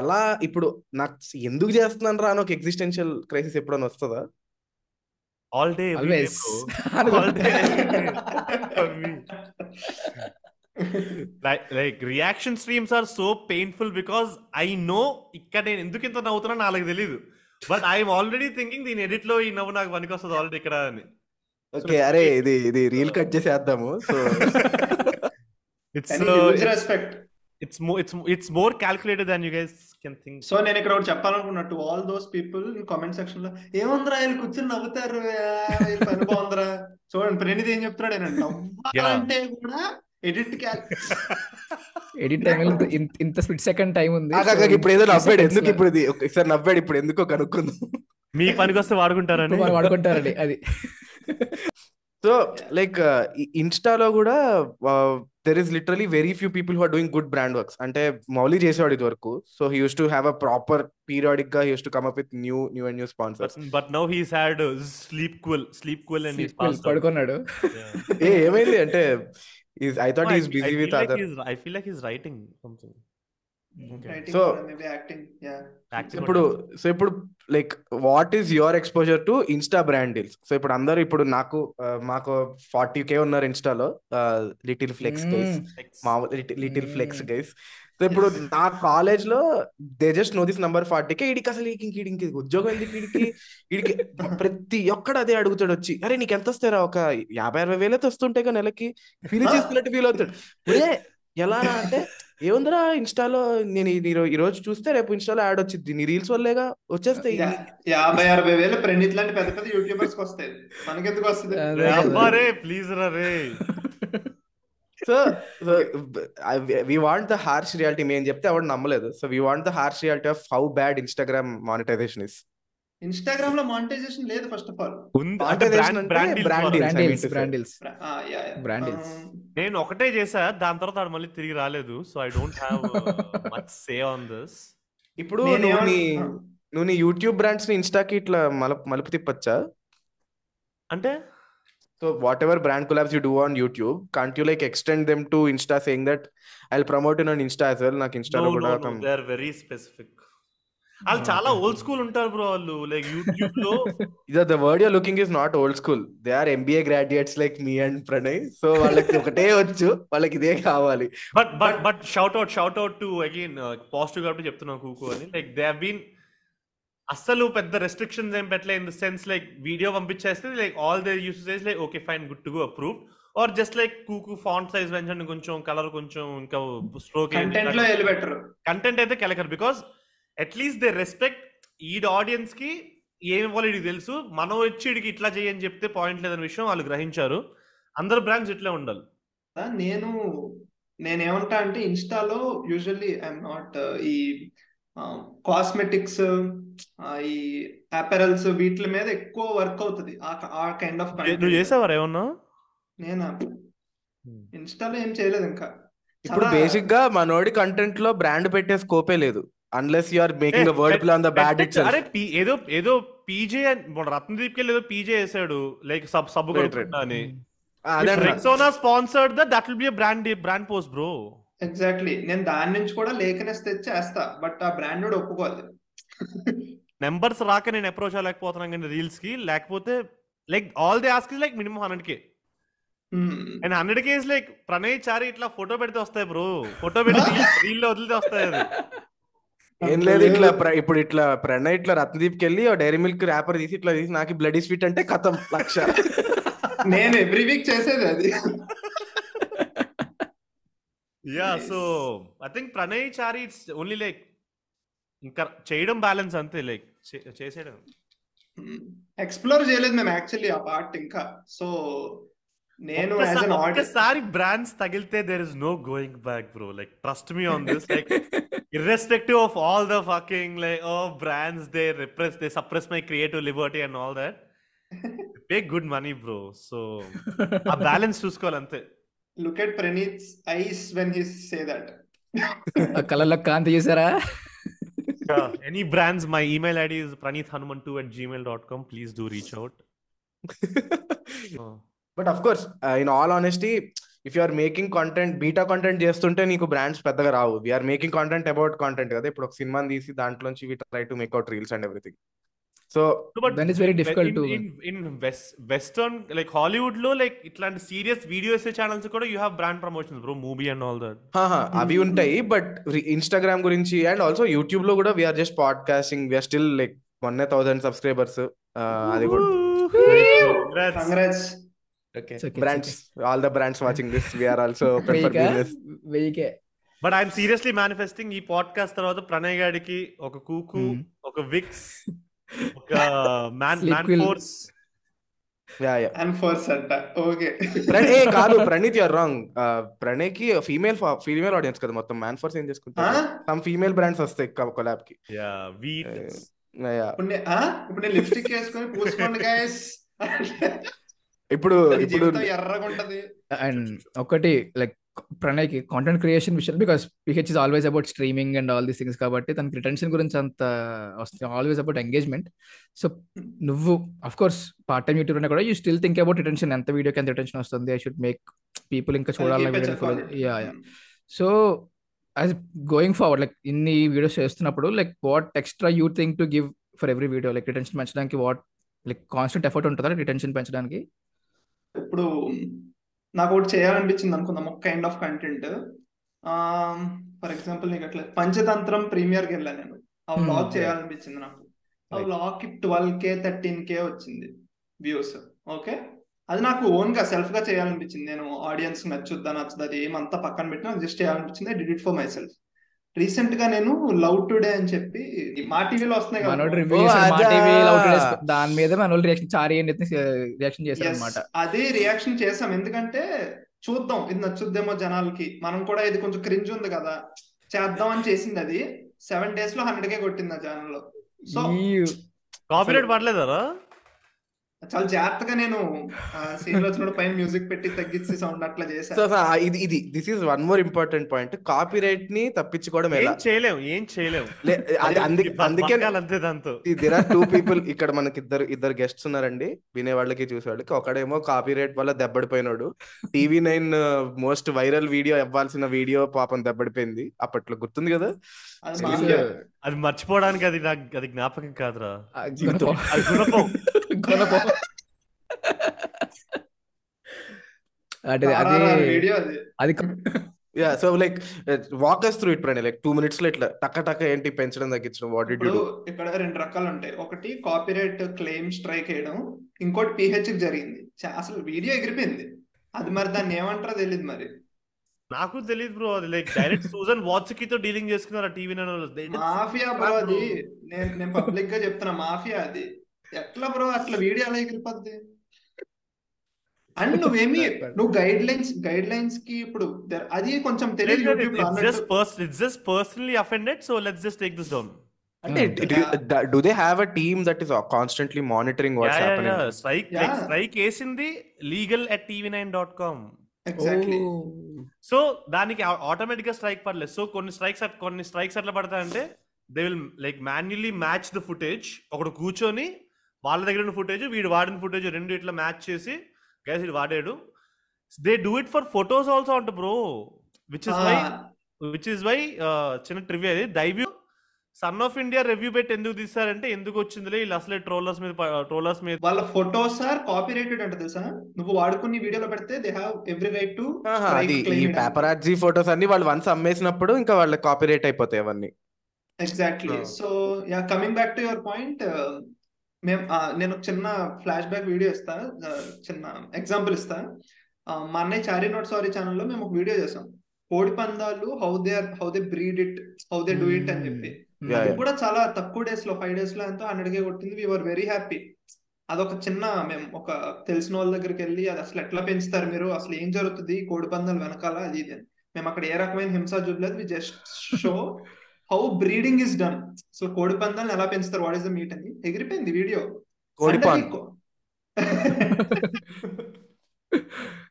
ఎలా ఇప్పుడు నాకు ఎందుకు చేస్తున్నాను రా అని ఒక ఎగ్జిస్టెన్షియల్ క్రైసిస్ ఎప్పుడైనా వస్తుందా? All day always all day like reaction streams are so painful because I know ఇక్కడ నేను ఎందుకు ఇంత నవ్వుతున్నా నాకు తెలియదు బట్ ఐఎమ్ ఆల్రెడీ థింకింగ్ దీని ఎడిట్లో ఈ నవ్వు నాకు పనికి వస్తుంది ఆల్రెడీ ఇక్కడ అని. ఓకే అరే ఇది ఇది రీల్ కట్ చేసేద్దాము. So it's respect it's it's it's more calculated than you guys can think so నేను ఇక్కడ ఒకటి చెప్పాలనుకున్నా to all those people comment సెక్షన్లో ఏముందిరా వీళ్ళు కూర్చొని నవ్వుతారు పని బాగుందిరా? చూడండి ప్రణీత్ ఏం చెప్తున్నాడు? నేను నవ్వాలంటే కూడా ఎడిట్ ఎడిట్ టైం ఇంత స్ప్లిట్ సెకండ్ టైం ఉంది. ఇప్పుడు ఏదో నవ్వాడు. ఎందుకు ఇప్పుడు ఇది? ఒకసారి నవ్వాడు ఇప్పుడు ఎందుకో కనుక్కుందాం. మీ పనికి వస్తే వాడుకుంటారని. వాడుకుంటారండి అది. సో లైక్ ఇన్స్టాలో కూడా there is literally very few people who are doing good brand works అంటే మౌలి చేసేవాడు ఇది వరకు. So he used to have a proper పీరియాడిక్గా used to come up with new new and new sponsors but now he's had sleep quill sleep quill and Sleep పడుకున్నాడు. ఏ ఏమైంది? అంటే I thought is busy with other I feel like he's writing something So, maybe acting yeah ఇప్పుడు so ఇప్పుడు like what is your exposure to Insta brand deals so ఇప్పుడు అందరూ ఇప్పుడు నాకు మాకు ఫార్టీ కే ఉన్నారు ఇన్స్టాలో లిటిల్ ఫ్లెక్స్ గైస్ మామూలు లిటిల్ ఫ్లెక్స్. గైస్ ఇప్పుడు నా కాలేజ్లో they just know this number forty K ఇడికి అసలు ఇంక ఇంక ఉద్యోగం ఎందుకు వీడికి వీడికి ప్రతి ఒక్కడు అదే అడుగుతాడు వచ్చి అరే నీకు ఎంత వస్తారా ఒక యాభై అరవై వేలైతే వస్తుంటాయి కదా నెలకి ఫీల్ చేసుకున్నట్టు ఫీల్ అవుతాడు. ఒరే ఎలా అంటే ఏముందిరా ఇన్స్టాలో నేను ఈ రోజు చూస్తే రేపు ఇన్స్టాలో యాడ్ వచ్చింది నీ రీల్స్ వల్లేగా వచ్చేస్తాయి. యాభై అరవై వేలు ప్రణీత్ లాంటి పెద్ద పెద్ద యూట్యూబర్స్కి వస్తాయి. మనకెందుకు వస్తుంది? ప్లీజ్ రా రే so we want the harsh reality మేము చెప్తే ఎవడు నమ్మలేదు. So we want the harsh reality of how bad Instagram monetization is ఇన్స్టాగ్రామ్లో మానిటైజేషన్ లేదు ఫస్ట్ ఆఫ్ ఆల్. నేను ఒకటే చేసా దాని తర్వాత మళ్ళీ తిరిగి రాలేదు. So I don't have much say on this ఇప్పుడు నేను నువ్వు నీ నువ్వు నీ యూట్యూబ్ బ్రాండ్స్ని ఇన్స్టాకి ఇట్లా మలుపు తిప్పచ్చా? అంటే? So whatever brand collabs you do on YouTube can't you like extend them to Insta saying that I promote in Insta as well నాకు ఇన్స్టాలో కూడా దే ఆర్ వెరీ స్పెసిఫిక్ వాళ్ళు చాలా ఓల్డ్ స్కూల్ ఉంటారు బ్రో వాళ్ళు. లైక్ యూట్యూబ్లో the word you're looking is not old school they are MBA graduates like me and Pranay so వాళ్ళకి ఒకటే వచ్చు. వాళ్ళకి ఇదే కావాలి. But but but shout out shout out to again positive కాబట్టి చెప్తున్నాను కూకు అని. లైక్ దే బీన్ అస్సలు పెద్ద రెస్ట్రిక్షన్స్ ఏం పెట్టలే in the sense like video పంపించేస్తే like all they use like okay fine good to go approve or just like Kuku font size పెంచండి కొంచెం colour కొంచెం ఇంకా స్ట్రోక్ కంటెంట్ అయితే కెలకరు. Because at least they respect ఈ ఆడియన్స్కి ఏం ఇవ్వాలి వీడికి తెలుసు. మనం వచ్చి వీడికి ఇట్లా చేయని చెప్తే పాయింట్ లేదనే విషయం వాళ్ళు గ్రహించారు. అందరు బ్రాండ్స్ ఇట్లే ఉండాలి. నేను నేనేమంటా అంటే ఇన్స్టాలో యూజువల్లీ ఐఎమ్ నాట్ ఈ కాస్మెటిక్స్ ఈ అపెరల్స్ వీటి మీద ఎక్కువ వర్క్ అవుతుంది. ఆ- కైండ్ ఆఫ్ నువ్వు చేసావారు ఏమన్నా? నేను? ఇన్స్టాలో ఏం చేయలేదు ఇంకా. ఇప్పుడు బేసిక్గా మనోడి కంటెంట్లో బ్రాండ్ పెట్టే స్కోపే లేదు. Unless you are making word play on the bad. It అరే పి- ఏదో ఏదో పీజే మన రత్నదీప్కి ఏదో పీజే వేసాడు. లైక్ సబ్ కొనుక్కుంటా అని. అదే Rexona sponsored the that will be brand brand post bro exactly నేను దాని నుంచి కూడా లేఖనేసి తెచ్చి వేస్తా బట్ ఆ బ్రాండ్ ఒప్పుకోవాలి. నెంబర్స్ రాక నేను అప్రోచ్ అవ్వలేకపోతున్నాను కానీ రీల్స్కి లేకపోతే like all the ask like minimum hundred K. And hundred Ks like Pranay Chari ఇట్లా ఫోటో పెడితే వస్తాయి బ్రో ఫోటో పెడితే రీల్లో వదిలితే వస్తాయి అది. ఏం లేదు ఇట్లా ఇప్పుడు ఇట్లా ప్రణయ్ ఇట్లా రత్నదీప్కి వెళ్ళి డైరీ మిల్క్ ర్యాపర్ తీసి ఇట్లా తీసి నాకు బ్లడీ స్వీట్ అంటే కథం లక్ష. నేను ఎవ్రీ వీక్ చేసేది అది. Yeah Nice. So I think Pranay Chari it's only like ఇంకా చేయడం బ్యాలెన్స్ అంతే లైక్ చేసేయడం. ఎక్స్ప్లోర్ చేయలేదు మేము యాక్చువల్లీ ఆ పార్ట్ ఇంకా. సో నేను ఒక్కసారి బ్రాండ్స్ తగిలితే there is no going back bro like trust me on this like irrespective of all the fucking like oh brands they repress they suppress my creative liberty and all that. Pay good money bro. So ఆ balance చూసుకోవాలి అంతే. Look at Praneeth eyes when he say that కళ్ళలో కాంతి చేశారా any brands my email ID is Praneeth Hanuman two at Gmail dot com please do reach out but of course in all honesty if you are making content beta content చేస్తుంటే నీకు brands పెద్దగా రావు. We're making content about content కదా. ఇప్పుడు ఒక సినిమాని తీసి దాంట్లోంచి we try to make out reels and everything so then it's very difficult to in western like హాలీవుడ్లో లైక్ ఇట్లాంటి సీరియస్ వీడియో ఎస్ఏ ఛానల్స్ కూడా you have brand promotions bro movie and all that అవి ఉంటాయి but Instagram గురించి and also యూట్యూబ్లో కూడా we're just podcasting we're still like మొన్నే thousand subscribers అది కూడా. Brands all the brands watching this we're also వెయ్యికే? But I'm seriously manifesting ఈ podcast తర్వాత ప్రణయ్ గాడికి ఒక కూకు Hmm. ఒక విక్స్ ఒక man man. Force yeah yeah. And force అంట. ఓకే ప్రణయ్ ఏ కాదు ప్రణీత్ యూర్ రాంగ్ ప్రణయ్కి ఫీమేల్ ఫీమేల్ ఆడియన్స్ కదా మొత్తం. మ్యాన్ ఫోర్స్ ఏం చేసుకుంటారు? సమ్ ఫీమేల్ బ్రాండ్స్ వస్తాయి కొలాబ్కి. Yeah wheat Yeah. ఇప్పుడు? ఇప్పుడు నేను లిప్స్టిక్ వేసుకొని పూసుకోండి గాయస్ ఇప్పుడు ఎర్రగా ఉంటది అండ్ ఒకటి లైక్ ప్రణయ్కి కాంటెంట్ క్రియేషన్ విషయం because PH is always about streaming and all these things కాబట్టి తనకి రిటెన్షన్ గురించి అంత వస్తుంది ఆల్వేస్ అబౌట్ ఎంగేజ్మెంట్ సో నువ్వు of course part time YouTube కూడా you still think about retention ఎంత వీడియోకి ఎంత రిటెన్షన్ వస్తుంది? ఐ షుడ్ మేక్ పీపుల్ ఇంకా చూడాలని yeah yeah so as going forward like ఇన్ని వీడియోస్ చేస్తున్నప్పుడు like what extra you think to give for every video like retention పెంచడానికి వాట్ లైక్ కాన్స్టెంట్ ఎఫర్ట్ ఉంటుందా? రిటెన్షన్ పెంచడానికి? ఇప్పుడు నాకు ఒకటి చేయాలనిపించింది అనుకుందాం ఒక kind of content for example నీకు అట్లా పంచతంత్రం ప్రీమియర్కి వెళ్ళాను నేను. ఆ Hmm, వ్లాగ్ right. చేయాలనిపించింది నాకు. ఆ. వ్లాగ్కి ట్వెల్వ్ కే థర్టీన్ కే వచ్చింది వ్యూస్ ఓకే? అది నాకు ఓన్గా సెల్ఫ్గా చేయాలనిపించింది. నేను ఆడియన్స్ నచ్చుద్దా నచ్చుద్దా అది ఏమంతా పక్కన పెట్టి నాకు just చేయాలనిపించింది. I did it for myself రీసెంట్గా నేను లవ్ టుడే అని చెప్పి మా టీవీలో వస్తున్నాయి కదా. దాని మీద రియాక్షన్ చారి రియాక్షన్ చేశారు అనమాట అదే రియాక్షన్ చేసాం ఎందుకంటే చూద్దాం ఇది నచ్చుద్దేమో జనాలకి. మనం కూడా ఇది కొంచెం క్రింజ్ ఉంది కదా. చేద్దాం అని చేసింది అది. సెవెన్ డేస్లో హండ్రెడ్ కే కొట్టింది ఆ ఛానల్లో. సో కాపీరైట్ పడలేదారా చాలా జాగ్రత్తగా నేను సీన్ వచ్చినప్పుడు పైన మ్యూజిక్ పెట్టి తగ్గించి సౌండ్ అట్లా చేశాను ఇది ఇది this is one more important point copy రైట్ని తప్పించుకోవడం ఏం ఎలా చేయలేం ఏం చేయలేం. లే- అది అందుకే అందుకే అంతే దాంతో. దేర్ ఆర్ టూ పీపుల్ ఇక్కడ మనకి ఇద్దరు ఇద్దరు గెస్ట్స్ ఉన్నారండి. వినే వాళ్ళకి చూసే వాళ్ళకి. ఒకడేమో కాపీ రైట్ వల్ల దెబ్బడిపోయినాడు. TV nine most viral video ఇవ్వాల్సిన వీడియో పాపం దెబ్బడిపోయింది. అప్పట్లో గుర్తుంది కదా? అది మర్చిపోవడానికి అది నాకు అది జ్ఞాపకం కాదురా. గుణపం. అది గుణపం. గుణపం. అంటే అది. వీడియో అది. అది yeah so like walk us through it Pranay like two మినిట్స్లో ఇట్లా టక్క టక్క ఏంటి పెంచడం తగ్గించడం వాట్ డిడ్ యూ ఇప్పుడు డూ ఇక్కడ రెండు రకాలు ఉంటాయి. ఒకటి కాపీరైట్ క్లెయిమ్ స్ట్రైక్ వేయడం ఇంకోటి పిహెచ్ జరిగింది. అసలు వీడియో ఎగిరిపోయింది. అది మరి దాన్ని ఏమంటారో తెలియదు మరి. నాకు తెలియదు బ్రో అది లైక్ డైరెక్ట్ సూజన్ వాట్స్కి డీలింగ్ చేసుకున్నారు టీవీ మాఫియా బ్రో అది నేను నేను పబ్లిక్గా చెప్తున్నా మాఫియా అది. ఎట్లా బ్రో అట్లా వీడియో ఎలా ఎగిరిపోద్ది? అండ్ నువ్వేమి నువ్వు గైడ్ లైన్స్ గైడ్ లైన్స్కి ఇప్పుడు there- అది కొంచెం తెలియదు ఇట్స్ జస్ట్ అన్నట్టు. Purse it's just personally offended so let's just take this down అంటే do they have a team that is constantly monitoring what's happening strike. Strike వేసింది legal at TV nine dot com exactly so దానికి ఆటోమేటిక్గా strike పడలేదు. సో కొన్ని strikes కొన్ని strikes ఎట్లా పడతాయంటే they will like manually match the footage ఒకడు కూర్చొని వాళ్ళ దగ్గర ఉన్న ఫుటేజ్ వీడు వాడిన ఫుటేజ్ రెండు ఇట్లా మ్యాచ్ చేసి గైస్ ఇది వాడాడు. They do it for photos also అంట bro which is why which is why చిన్న ట్రివ్యూ అది దైవ్యూ సన్ ఆఫ్ ఇండియా రివ్యూ పెట్టి ఎందుకు తీస్తారంటే ఎందుకు వచ్చిందిలే? వీళ్ళు అసలే ట్రోలర్స్ మీద ట్రోలర్స్ మీద వాళ్ళ ఫొటోస్ ఆర్ కాపీ రైటెడ్ అంటే తెలుసా? నువ్వు వాడుకుని వీడియోలో పెడితే they have every right to అది ఈ పేపరాజీ ఫోటోస్ అన్ని వాళ్ళు వన్స్ అమ్మేసినప్పుడు ఇంకా వాళ్ళ కాపీ రేట్ అయిపోతాయి అవన్నీ. Exactly. So yeah coming back to your point మేము నేను ఒక చిన్న ఫ్లాష్ బ్యాక్ వీడియో ఇస్తా uh, చిన్న ఎగ్జాంపుల్ ఇస్తా. Uh, మా అన్నయ్య చారీ నోట్ సారీ ఛానల్లో మేము ఒక వీడియో చేసాం. కోడి పందాలు how they are how they breed it how they do it అని చెప్పి. అది yeah. కూడా చాలా తక్కువ డేస్లో ఫైవ్ డేస్లో ఎంతో హండ్రెడ్ కే కొట్టింది వీఆర్ వెరీ హ్యాపీ అదొక చిన్న మేము ఒక తెలిసిన వాళ్ళ దగ్గరికి వెళ్ళి అది అసలు ఎట్లా పెంచుతారు మీరు? అసలు ఏం జరుగుతుంది? కోడి పందాలు వెనకాల అది ఇది అని. మేము అక్కడ ఏ రకమైన హింస చూడలేదు. We just show how breeding is done so కోడి పందాలను ఎలా పెంచుతారు? వాట్ ఇస్ ద మీట్ అని. ఎగిరిపోయింది వీడియో.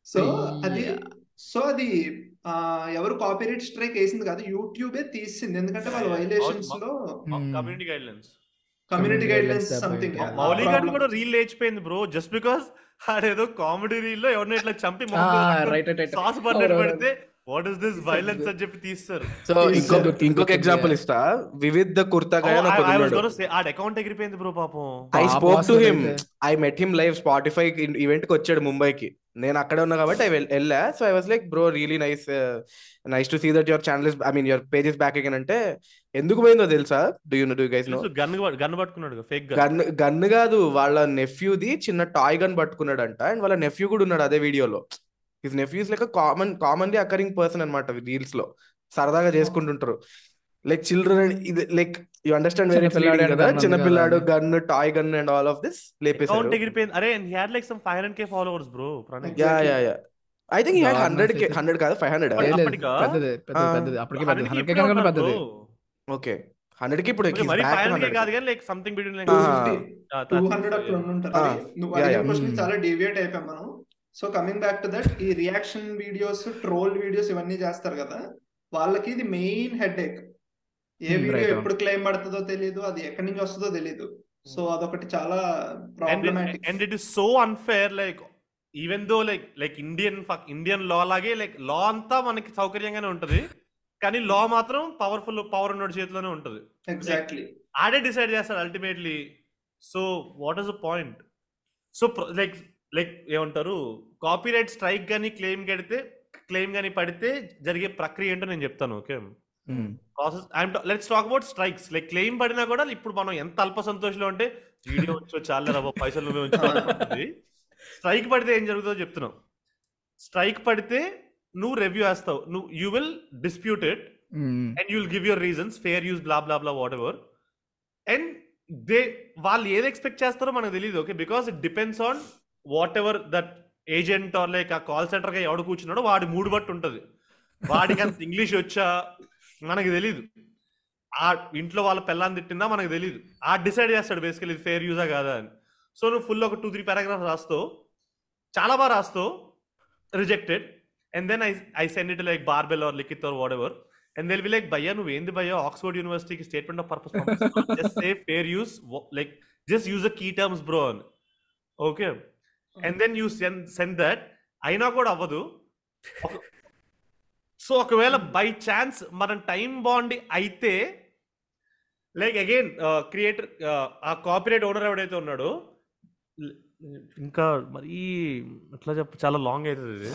సో అది. సో అది ఎవరు కాపీరైట్ స్ట్రైక్ వేసింది కాదు యూట్యూబే తీసింది. ఎందుకంటే వాళ్ళ. వైలేషన్స్లో. Community guidelines community Community guide guidelines lines something Yeah. Mouli గారిని కూడా రీల్ లేచిపోయింది బ్రో జస్ట్ బికాస్ ఆడేదో కామెడీ రీల్లో ఎవరినో ఇట్లా చంపి రైట్ సాస్ పడ్డట్టు పెడితే వాట్ ఇస్ దిస్ వైలెన్స్ అని చెప్పి తీస్తారు. సో ఇంకొక. ఇంకొక ఎగ్జాంపుల్ ఇస్తా. వివిధ్ కుర్తా గాయ ఆ అకౌంట్ ఎగిరిపోయింది బ్రో పాపం. I spoke to him. I met him live Spotify ఈవెంట్కి వచ్చాడు ముంబైకి నేను అక్కడే ఉన్నా కాబట్టి ఐ వెళ్ళా. So I was like bro really nice nice to see that your channel is I mean your page is back again అంటే ఎందుకు పోయిందో తెలుసా? Do you know do guys know gun gun పట్టుకున్నాడు ఫేక్ గన్. గన్ కాదు వాళ్ళ నెఫ్యూది చిన్న toy gun పట్టుకున్నాడంట. అండ్ వాళ్ళ నెఫ్యూ కూడా ఉన్నాడు అదే వీడియోలో. His nephews like common commonly occurring person అనమాట రీల్స్లో. సరదాగా చేసుకుంటుంటారు. లైక్ చిల్డ్రన్ ఇది లైక్ యు అండర్స్టాండ్ వెరీ పిల్లాడు కదా చిన్న పిల్లాడు. Gun toy gun and all of this లేపేశారు account ఎగిరిపోయింది అరే and had like some 500k followers bro Pranay Yeah. Yeah yeah yeah I think hundred K అసలు. హండ్రెడ్ కాదు five hundred అప్పటి- లేదు, లేదు, అప్పటికా? పెద్దది పెద్దది అప్పటికి పెద్దది 100k హండ్రెడ్ ఇప్పుడే కన్నా పెద్దది. ఓకే హండ్రెడ్కి ఇప్పుడు Okay, మరి 500k కాదు కానీ like something between like two Ah. Fifty two hundred అట్లా ఉండుంటారు. అది నువ్వు Yeah, అడిగిన yeah. Question Hmm. చాలా డేవియేట్ అయిపోయాం మనం so coming back to that ఈ రియాక్షన్ వీడియోస్ ట్రోల్ వీడియోస్ ఇవన్నీ చేస్తారు కదా వాళ్ళకి ఇది మెయిన్ హెడ్ ఏక్ ఏ Hmm, వీడియో. ఎప్పుడు క్లెయిమ్ పడుతుందో తెలియదు అది ఎక్కడి నుంచి వస్తుందో తెలియదు సో అదొకటి చాలా and it, problematic and it is so unfair like even though like like Indian Indian law లాగే లైక్ లా అంతా మనకి సౌకర్యంగానే ఉంటది. కానీ లా మాత్రం పవర్ఫుల్ పవర్ ఉన్న చేతిలోనే ఉంటది. ఎగ్జాక్ట్లీ ఆడే డిసైడ్ చేస్తాడు ultimately so what is the point so like like ఏమంటారు? కాపీరైట్ స్ట్రైక్ కానీ క్లెయిమ్ కడితే క్లెయిమ్ కానీ పడితే జరిగే ప్రక్రియ ఏంటో నేను చెప్తాను okay process I'm let's talk about strikes like claim పడినా కూడా ఇప్పుడు మనం ఎంత అల్ప సంతోషంలో ఉంటే వీడియో వచ్చో చాలా రవ్వ పైసలు ఉంచుకోవాలి స్ట్రైక్ పడితే ఏం జరుగుతుందో చెప్తున్నాం. స్ట్రైక్ పడితే నువ్వు రివ్యూ వేస్తావు. నువ్వు you will dispute it and you will give your reasons fair use blah blah blah whatever and they వాళ్ళు ఏది ఎక్స్పెక్ట్ చేస్తారో మనకు తెలియదు okay because it depends on whatever that agent or like ఆ కాల్ సెంటర్గా ఎవడు కూర్చున్నాడో వాడి మూడు బట్టి ఉంటుంది. వాడికి అంత ఇంగ్లీష్ వచ్చా? మనకి తెలీదు. ఆ ఇంట్లో వాళ్ళ పిల్లని తిట్టిందా మనకు తెలియదు ఆ డిసైడ్ చేస్తాడు బేసికల్ ఇది ఫేర్ యూజా కాదా అని. సో నువ్వు ఫుల్ ఒక టూ త్రీ పారాగ్రాఫ్ రాస్తావు. చాలా బాగా రాస్తావు. Rejected and then I I send it like barbell or Likhith or whatever and they'll be like భయ్యా నువ్వు ఏంది భయ్యా? ఆక్స్ఫర్డ్ యూనివర్సిటీకి statement of purpose just say fair use like just use a key terms bro అని. Okay and then you send send that అయినా కూడా అవ్వదు. So ఒకవేళ బై ఛాన్స్ మనం టైం బాండ్ అయితే లైక్ అగైన్ క్రియేటర్ ఆ కాపీరైట్ ఓనర్ ఎవడైతే ఉన్నాడో ఇంకా మరీ ఎట్లా చెప్ప చాలా లాంగ్ అవుతుంది ఇది.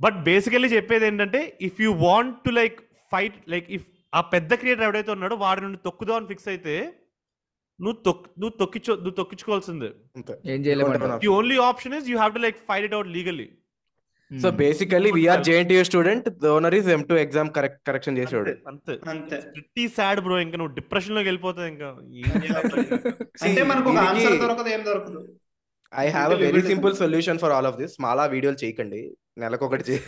బట్ బేసికలీ చెప్పేది ఏంటంటే if you want to like fight like if ఆ పెద్ద క్రియేటర్ ఎవడైతే ఉన్నాడో వాడి నుండి తొక్కుదాం అని ఫిక్స్ అయితే నువ్వు తొక్ నువ్వు తొక్కించు నువ్వు తొక్కించుకోవాల్సిందే. అంతే. ఏం చేయలేము ఏమంటారు? The only option is you have to like fight it out legally so basically we are JNTU student owner is ఎం టూ ఎగ్జామ్ కరెక్ట్ కరెక్షన్ చేసాడు అంతే అంతే. సాడ్ బ్రో ఇంకా నువ్వు డిప్రెషన్లోకి వెళ్ళిపోతావు ఇంకా. అంటే మనకు ఒక ఆన్సర్ దొరకదు ఏం దొరకదు. I have a very simple solution for all of this మాలా వీడియోలు చేయకండి. నెలకొకటి చేయి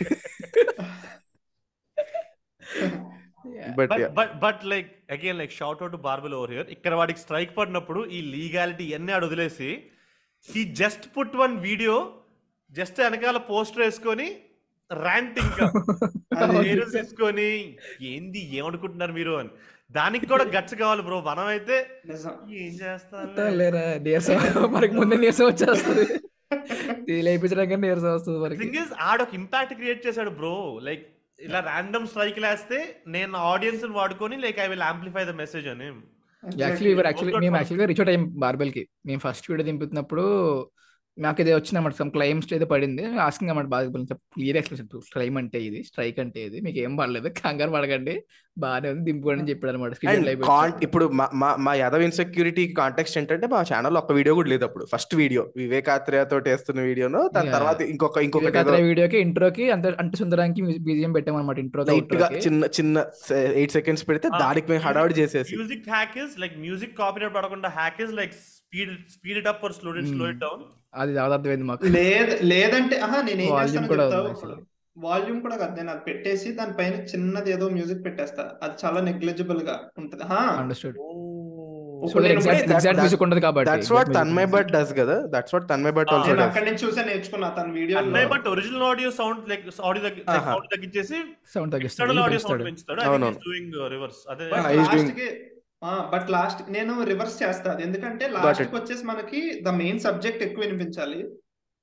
but but like again like shout out barbell over here ఇక్కడ వాడికి స్ట్రైక్ పడినప్పుడు ఈ లీగాలిటీ ఇవన్నీ ఆడు వదిలేసి ఈ just put one video just వెనకాల పోస్టర్ వేసుకొని ర్యాంట్ ఇంకా పేరు తీసుకొని ఏంది ఏమనుకుంటున్నారు మీరు? అని. దానికి కూడా గట్స్ కావాలి బ్రో. మనం అయితే నిజం. ఏం చేస్తారు లేరా నీరసం మనకి ముందే నీరసం వచ్చేస్తుంది. లేపించడానికి నీరసం వస్తుంది మనకి. థింగ్ ఇస్ ఆడొక ఇంపాక్ట్ క్రియేట్ చేశాడు బ్రో. లైక్ ఇలా ర్యాండమ్ స్ట్రైక్ లేస్తే నేను ఆడియన్స్ వాడుకొని like I will amplify the message అని. యాక్చువల్లీ యాక్చువల్లీ మేము యాక్చువల్గా రీచ్ అవుట్ అయ్యాం బార్బెల్కి. మేము ఫస్ట్ వీడియో దింపుతున్నప్పుడు మాకు ఇది వచ్చిందన్నమాట సమ్ క్లైమ్స్ ఏదో పడింది. ఆస్కింగ్ అన్నమాట బాగా క్లియర్ ఎక్స్ప్లెనేషన్ క్లైమ్ అంటే ఇది స్ట్రైక్ అంటే ఇది మీకు ఏం పడలేదు? కంగారు పడకండి. బాగానే ఉంది దింపుకోండి అని చెప్పాడు అనమాట ఇప్పుడు మా మా యాదవ్ ఇన్సెక్యూరిటీ కాంటెక్స్ట్ ఏంటంటే మా ఛానల్ ఒక్క వీడియో కూడా లేదు అప్పుడు. ఫస్ట్ వీడియో వివేకాత్రేయ తోటి వేస్తున్న వీడియోను దాని. తర్వాత ఇంకొక ఇంకొకటి ఏదో వీడియోకి ఇంట్రోకి అంత అంటే సుందరానికి బీజిఎం పెట్టామన్నమాట గా చిన్న చిన్న ఎయిట్ సెకండ్స్ పెడితే Ah, దానికి మేము హడావుడి చేసేసి. Music hack is like music copyright పడకుండా hack is like speed speed it up or slow it slow it down అది అర్థమైంది మాకు. లేదు లేదంటే ఆహా నేను ఏం వాల్యూమ్ చేస్తానో కూడా ఉంది చెప్తావు actually. వాల్యూమ్ కూడా కాదు నేను అది పెట్టేసి దానిపైన చిన్నది ఏదో మ్యూజిక్ పెట్టేస్తా. అది చాలా నెగ్లిజిబుల్గా ఉంటది. హా అండర్స్టూడ్ సో ఇప్పుడు నేను that- ఎగ్జాక్ట్ that- మ్యూజిక్ ఉండదు కాబట్టి that's what Tanmay Bhat does కదా? That's what Tanmay Bhat also నేను డస్ అక్కడి నుంచి చూసే నేర్చుకున్నా తన video original audio sound like audio ఆహా. సౌండ్ తగ్గించేసి సౌండ్ ఎక్స్టర్నల్ తగ్గిస్తాడు ఆడియో సౌండ్ పెంచుతాడు. పెంచుతాడు. అవునవును. డూయింగ్ రివర్స్ అదే బట్ లాస్ట్ నేను రివర్స్ చేస్తా అది. ఎందుకంటే లాస్ట్ వచ్చేసి మనకి ద మెయిన్ సబ్జెక్ట్ ఎక్కువ వినిపించాలి.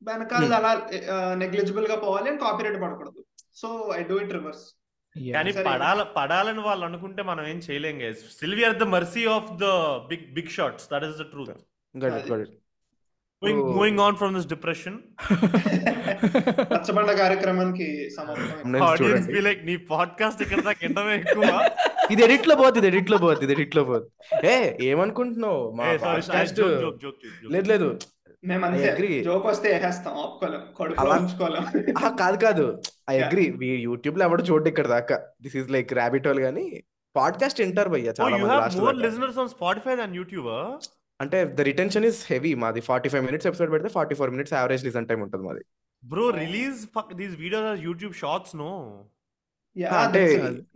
వెనకాల అలా నెగ్లిజిబుల్గా పోవాలి అని కాపీరైట్ పడకూడదు. So I do it reverse కానీ. పడాల పడాలని వాళ్ళు అనుకుంటే మనం ఏం చేయలేం are the mercy of the big big shots that is the truth got it got it moving on from this depression రచ్చబండ కార్యక్రమానికి సమాప్తం ఆడియన్స్ చూడండి. బి లైక్ నీ పాడ్కాస్ట్ ఇక్కడ దాకా ఎండమే ఎక్కువ. ఇది ఎడిట్లో పోతుంది ఇది ఎడిట్లో పోతుంది ఇది ఎడిట్లో పోతుంది. ఏ ఏమనుకుంటున్నావు? మా sorry podcast- joke joke joke లేదు లేదు. మేము I అంతే agree. జోక్ వస్తే వేసేస్తాం ఆపుకోలేం ఆ, కాదు కాదు. I Yeah. అగ్రి యూట్యూబ్లో ఎవడు చూడు ఇక్కడ దాకా. This is like rabbit hole గానీ. పాడ్కాస్ట్ వింటారు భయ్య ఓ చాలా. Listeners on Spotify than YouTube అంటే ద రిటెన్షన్ ఇస్ హెవీ మాది ఫార్టీ ఫైవ్ మినిట్స్ ఎపిసోడ్ పెడితే forty four minutes average listen time ఉంటుంది మాది. Bro release these videos or YouTube shorts no అంటే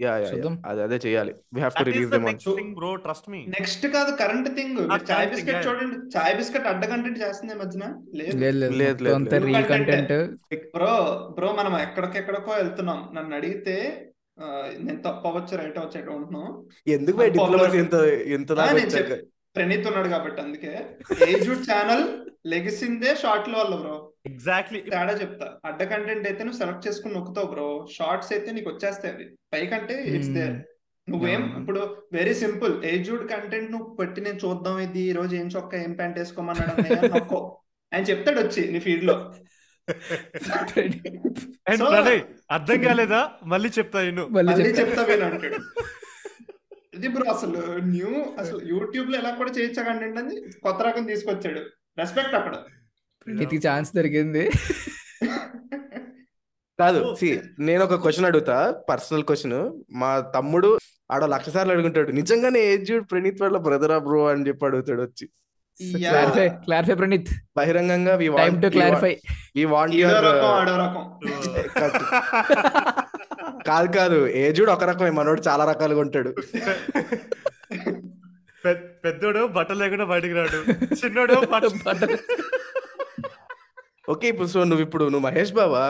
యా యా. అదే అదే చేయాలి. We have to release them on next thing bro trust me next కాదు current thing chai current thing, biscuit. చూడండి. చాయ్ biscuit అడ్డ content చేస్తుంది మధ్యన? లేదు. లేదు అంతా. Reel Content. Content bro bro మనం ఎక్కడికెక్కడికో వెళ్తున్నాం. నన్ను అడిగితే నేను తప్పు అవ్వచ్చు రైట్ అవ్వచ్చు ఎటు ఉంటున్నాం ఎందుకు ఎంత ఎంత ప్రణీత్ ఉన్నాడు కాబట్టి అందుకే ఏజుడ్ ఛానల్ లెగిసిందే షార్ట్లో వల్ల బ్రో ఎగ్జాక్ట్లీ తేడా చెప్తా. అడ్డ కంటెంట్ అయితే నువ్వు సెలెక్ట్ చేసుకుని నొక్కుతావు బ్రో షార్ట్స్ అయితే నీకు వచ్చేస్తాయి అవి. పైకంటే ఇట్స్ దేర్ నువ్వేం అవును. ఇప్పుడు వెరీ సింపుల్ ఏజుడ్ కంటెంట్ నువ్వు పెట్టి నేను చూద్దాం ఇది ఈ రోజు ఏం చొక్కా ఏం ప్యాంట్ వేసుకోమన్నాడు అని నొక్కో. ఆయన చెప్తాడు వచ్చి నీ ఫీడ్లో. అర్థం కాలేదా? మళ్ళీ చెప్తా నేను మళ్ళీ చెప్తా. ఇది బ్రో అసలు న్యూ అసలు యూట్యూబ్లో ఎలా కూడా చేయొచ్చా కంటెంట్ అని కొత్త రకం తీసుకొచ్చాడు. రెస్పెక్ట్ అక్కడ. నీకు ఛాన్స్ దొరికింది. కాదు సి నేను ఒక క్వశ్చన్ అడుగుతా పర్సనల్ క్వశ్చన్ మా తమ్ముడు ఆడ లక్ష సార్లు అడుగుంటాడు నిజంగానే ఏజ్డ్ ప్రణీత్ వాళ్ళ బ్రదరా బ్రో అని చెప్పి అడుగుతాడు వచ్చి. Clarify clarify Praneeth. బహిరంగంగా we time to clarify we want your రకం ఆడో రకం. కాదు కాదు. ఏజుడ్ ఒక రకమే. మనోడు చాలా రకాలుగా ఉంటాడు. పెద్దోడు బట్టలు లేకుండా బయటికి రాడు. చిన్నోడు ఓకే ఇప్పుడు సో నువ్వు ఇప్పుడు నువ్వు మహేష్ బావా?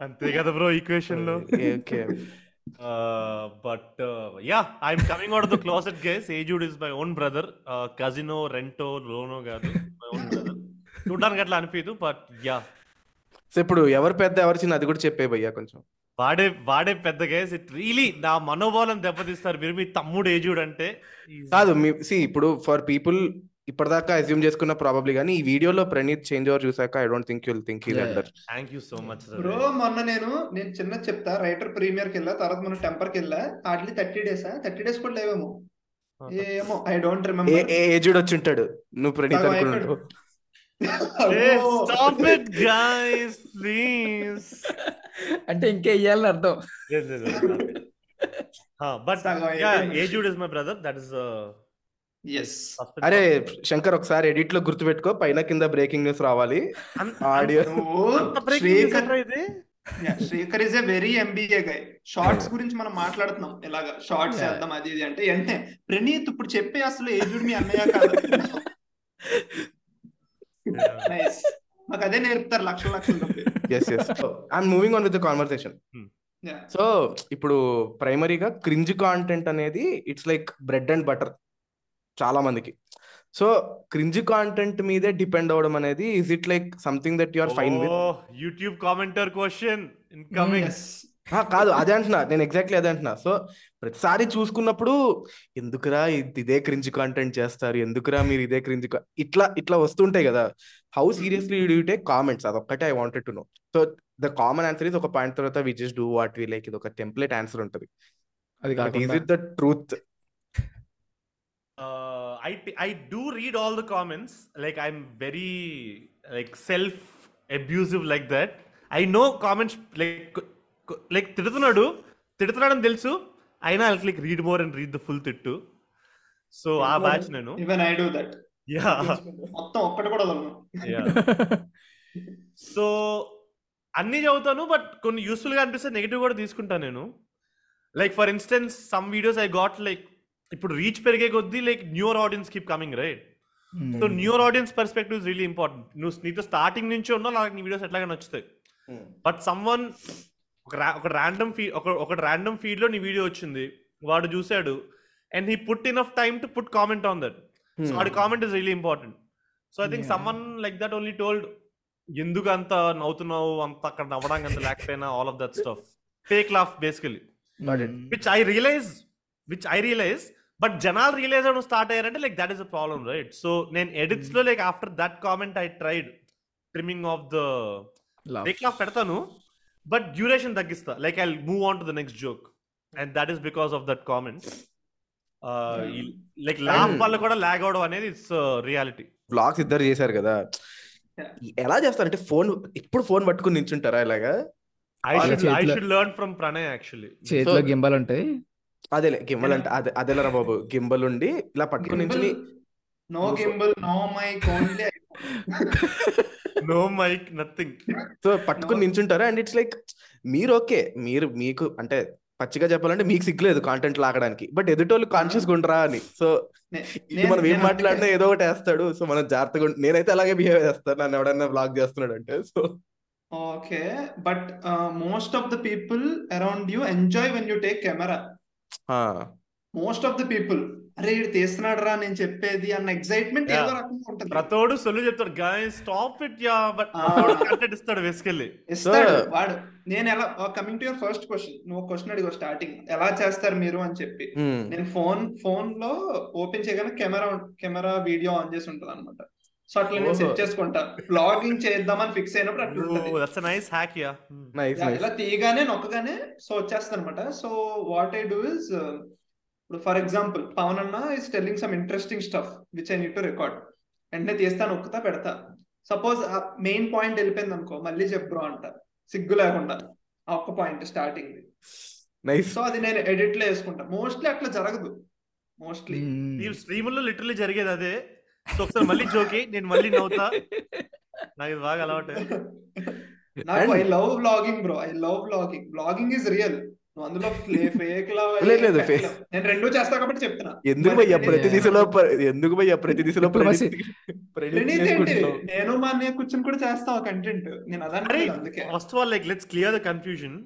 అంతే కదా bro ఈక్వేషన్లో okay. But yeah I'm coming out of the closet guys. Ajud is my own brother. Casino రెంటో లోనో కాదు. My own brother. చూడడానికి అట్లా అనిపించదు బట్ యా. సో ఇప్పుడు ఎవరు పెద్ద ఎవరు చిన్న అది కూడా చెప్పే భయ్యా కొంచెం. వాడే వాడే పెద్ద గైస్ ఇట్ రియలీ నా మనోభావం దెబ్బతీస్తారు. మీరు మీ తమ్ముడు ఏజుడ్ అంటే కాదు మీ సి ఇప్పుడు ఫర్ పీపుల్ ఇప్పటిదాకా అజ్యూమ్ చేసుకున్న ప్రాబబ్లీ కానీ ఈ వీడియోలో ప్రణీత్ చేంజ్ ఓవర్ చూసాక I don't think you'll think Yeah, under thank you so much bro మొన్న నేను నేను చిన్న చెప్తా. రైటర్ ప్రీమియర్కి వెళ్ళా తర్వాత మన టెంపర్కి వెళ్ళా. Hardly thirty days thirty days కూడా లేవేమో. ఏమో I don't uh remember uh Ajud వచ్చి ఉంటాడు నువ్వు ప్రణీత్ అనుకున్నాడు స్టాప్ ఇట్ గైస్ ప్లీజ్ అంటే ఇంకే ఇయ్యాలని అర్థం. But. Ajud is my brother that is అరే శంకర్ ఒకసారి ఎడిట్లో గుర్తుపెట్టుకో. పైన కింద బ్రేకింగ్ న్యూస్ రావాలి. Audio Srikar is a very MBA guy shorts గురించి మనం మాట్లాడుతున్నాం. ఇలాగా షార్ట్స్. చేద్దాం అది ఇది అంటే అంటే ప్రణీత్ ఇప్పుడు చెప్పే అసలు ఏజుడు మీ అన్నయ్య కాదు. మాకు అదే నేర్పుతారు లక్షల లక్షల I'm moving on with conversation Yeah. So ఇప్పుడు ప్రైమరీగా క్రింజ్ కాంటెంట్ అనేది it's like bread and butter చాలా మందికి. సో క్రింజ్ కాంటెంట్ మీదే డిపెండ్ అవ్వడం అనేది is it like something that you are fine with YouTube commenter question incoming కాదు అదే అంటున్నా. నేను ఎగ్జాక్ట్లీ అదే అంటున్నా. సో ప్రతిసారి చూసుకున్నప్పుడు ఎందుకురా ఇది- ఇదే క్రింజ్ కాంటెంట్ చేస్తారు? ఎందుకురా మీరు ఇదే క్రింజ్ ఇట్లా ఇట్లా వస్తుంటాయి కదా. How seriously you take comments అదొక్కటే I wanted to know so the common answer is ఒక పాయింట్ తర్వాత we just do what we like ఇది ఒక టెంప్లెట్ ఆన్సర్ ఉంటుంది. అది is it the truth uh, I I do read all the comments. Like I'm very like self abusive like that. I know comments like like తిడుతున్నాడు. తిడుతున్నాడని తెలుసు. అయినా I click read more and read the full తిట్టు. So ఆ batch నేను. Even I do that yeah మొత్తం ఒక్కటి కూడా యా సో అన్ని చదువుతాను బట్ కొన్ని యూస్ఫుల్గా అనిపిస్తే నెగిటివ్ కూడా తీసుకుంటాను నేను. Like for instance some videos I got like ఇప్పుడు రీచ్ పెరిగే కొద్దీ like newer audience keep coming right so newer audience perspective is really important నువ్వు నీతో స్టార్టింగ్ నుంచి ఉన్నా నాకు నీ వీడియోస్ ఎట్లాగా నచ్చుతాయి. బట్ సమ్ వన్ ఒక ర్యాండమ్ ఫీ ఒక ఒక ర్యాండమ్ ఫీడ్లో నీ వీడియో వచ్చింది. వాడు చూశాడు. And he put in of time to put comment on that so వాడి comment is really important so I think. Someone like that only told ఎందుకు అంత నవ్వుతున్నావు? అంత అక్కడ నవ్వడానికి అంత లేకపోయినా? All of that stuff fake laugh basically which I realize which I realize but జనాలు రియలైజ్ అవ్వడం స్టార్ట్ అయ్యారంటే like that is a problem right so నేను ఎడిట్స్లో like after that comment I tried trimming off the fake laugh పెడతాను. But duration తగ్గిస్తా. Like I move on to the next joke and that is because of that comment like laugh వల్ల కూడా log అవడం అనేది it's reality blogs ఇద్దరు చేశారు కదా. ఎలా చేస్తారంటే ఫోన్ ఇప్పుడు ఫోన్ పట్టుకుని నించుంటారా ఇలాగా? ఐ షుడ్ ఐ చేతిలో- should learn from Pranay actually చేతిలో గింబల్ ఉంటాయి అదేలే గింబల్ అంటే అదే అదేలరా బాబు? గింబల్ ఉండి ఇలా పట్టుకుని నించుని no gimbal no mic only no mic nothing so పట్టుకుని No. నించుంటారా? అండ్ ఇట్స్ లైక్ మీరు ఓకే మీరు మీకు అంటే పచ్చిగా చెప్పాలంటే మీకు సిగ్గులేదు కాంటెంట్ లాగడానికి. బట్ ఎదుటోళ్ళు కాన్షియస్ గుండ్రా అని. సో మనం ఏం మాట్లాడినా ఏదో ఒకటి వేస్తాడు. సో మనం జాగ్రత్తగా నేనైతే అలాగే బిహేవ్ చేస్తాను. నన్ను ఎవడన్నా బ్లాగ్ చేస్తున్నాడు అంటే so okay but most of the people around you enjoy when you take camera most of the people అరే ఇది తీస్తున్నాడు రా నేను చెప్పేది అన్న ఎక్సైట్మెంట్. ఏదో రకంగా ఉంటుంది. ప్రతోడు సొల్లు చెప్తాడు. గాయ stop it yeah but. Content ఇస్తాడు వేసుకెళ్ళి ఇస్తాడు So- వాడు. నేను ఎలా coming to your first question నువ్వు క్వశ్చన్ అడిగో స్టార్టింగ్ ఎలా చేస్తారు మీరు అని చెప్పి. నేను ఫోన్ ఫోన్లో ఓపెన్ చేయగానే కెమెరా కెమెరా వీడియో ఆన్ చేసి ఉంటుంది అనమాట సో అట్లా నేను. సెట్ చేసుకుంటా. బ్లాగింగ్ చేద్దామని ఫిక్స్ అయినప్పుడు అట్లా ఉంటుంది. దట్స్ నైస్ హ్యాక్ యా ఇలా తీయగానే నొక్కగానే సో వచ్చేస్తుంది అనమాట so what I do is ఇప్పుడు ఫర్ ఎగ్జాంపుల్ పవన్ అన్న is telling some interesting stuff which I need to record వెంటనే తీస్తా నొక్కుతా పెడతా. సపోజ్ మెయిన్ పాయింట్ వెళ్ళిపోయింది అనుకో మళ్ళీ చెప్పు అంట. సిగ్గు లేకుండా. ఆ ఒక్క పాయింట్ స్టార్టింగ్ నైస్ సో అది నేను ఎడిట్లో వేసుకుంటా. మోస్ట్లీ అట్లా జరగదు. మోస్ట్లీ స్ట్రీమ్లో లిటరలీ జరిగేది అదే. సో ఒకసారి మళ్ళీ జోకి నేను మళ్ళీ నవ్వుతా. నాకు ఇది బాగా అలవాటు. నాకు I love vlogging bro I love vlogging vlogging is real అందులో ఫేక్ లవ్ లేదు, లేదు, fake. నేను రెండు చేస్తా కాబట్టి చెప్తున్నా. ఎందుకు భయ్యా ప్రతి నేను- దిశలో ఎందుకు భయ్యా ప్రతి దిశలో నేను మా అన్నయ్య కూర్చొని కూడా చేస్తాం కంటెంట్ నేను అదే అందుకే. First of all like let's clear the confusion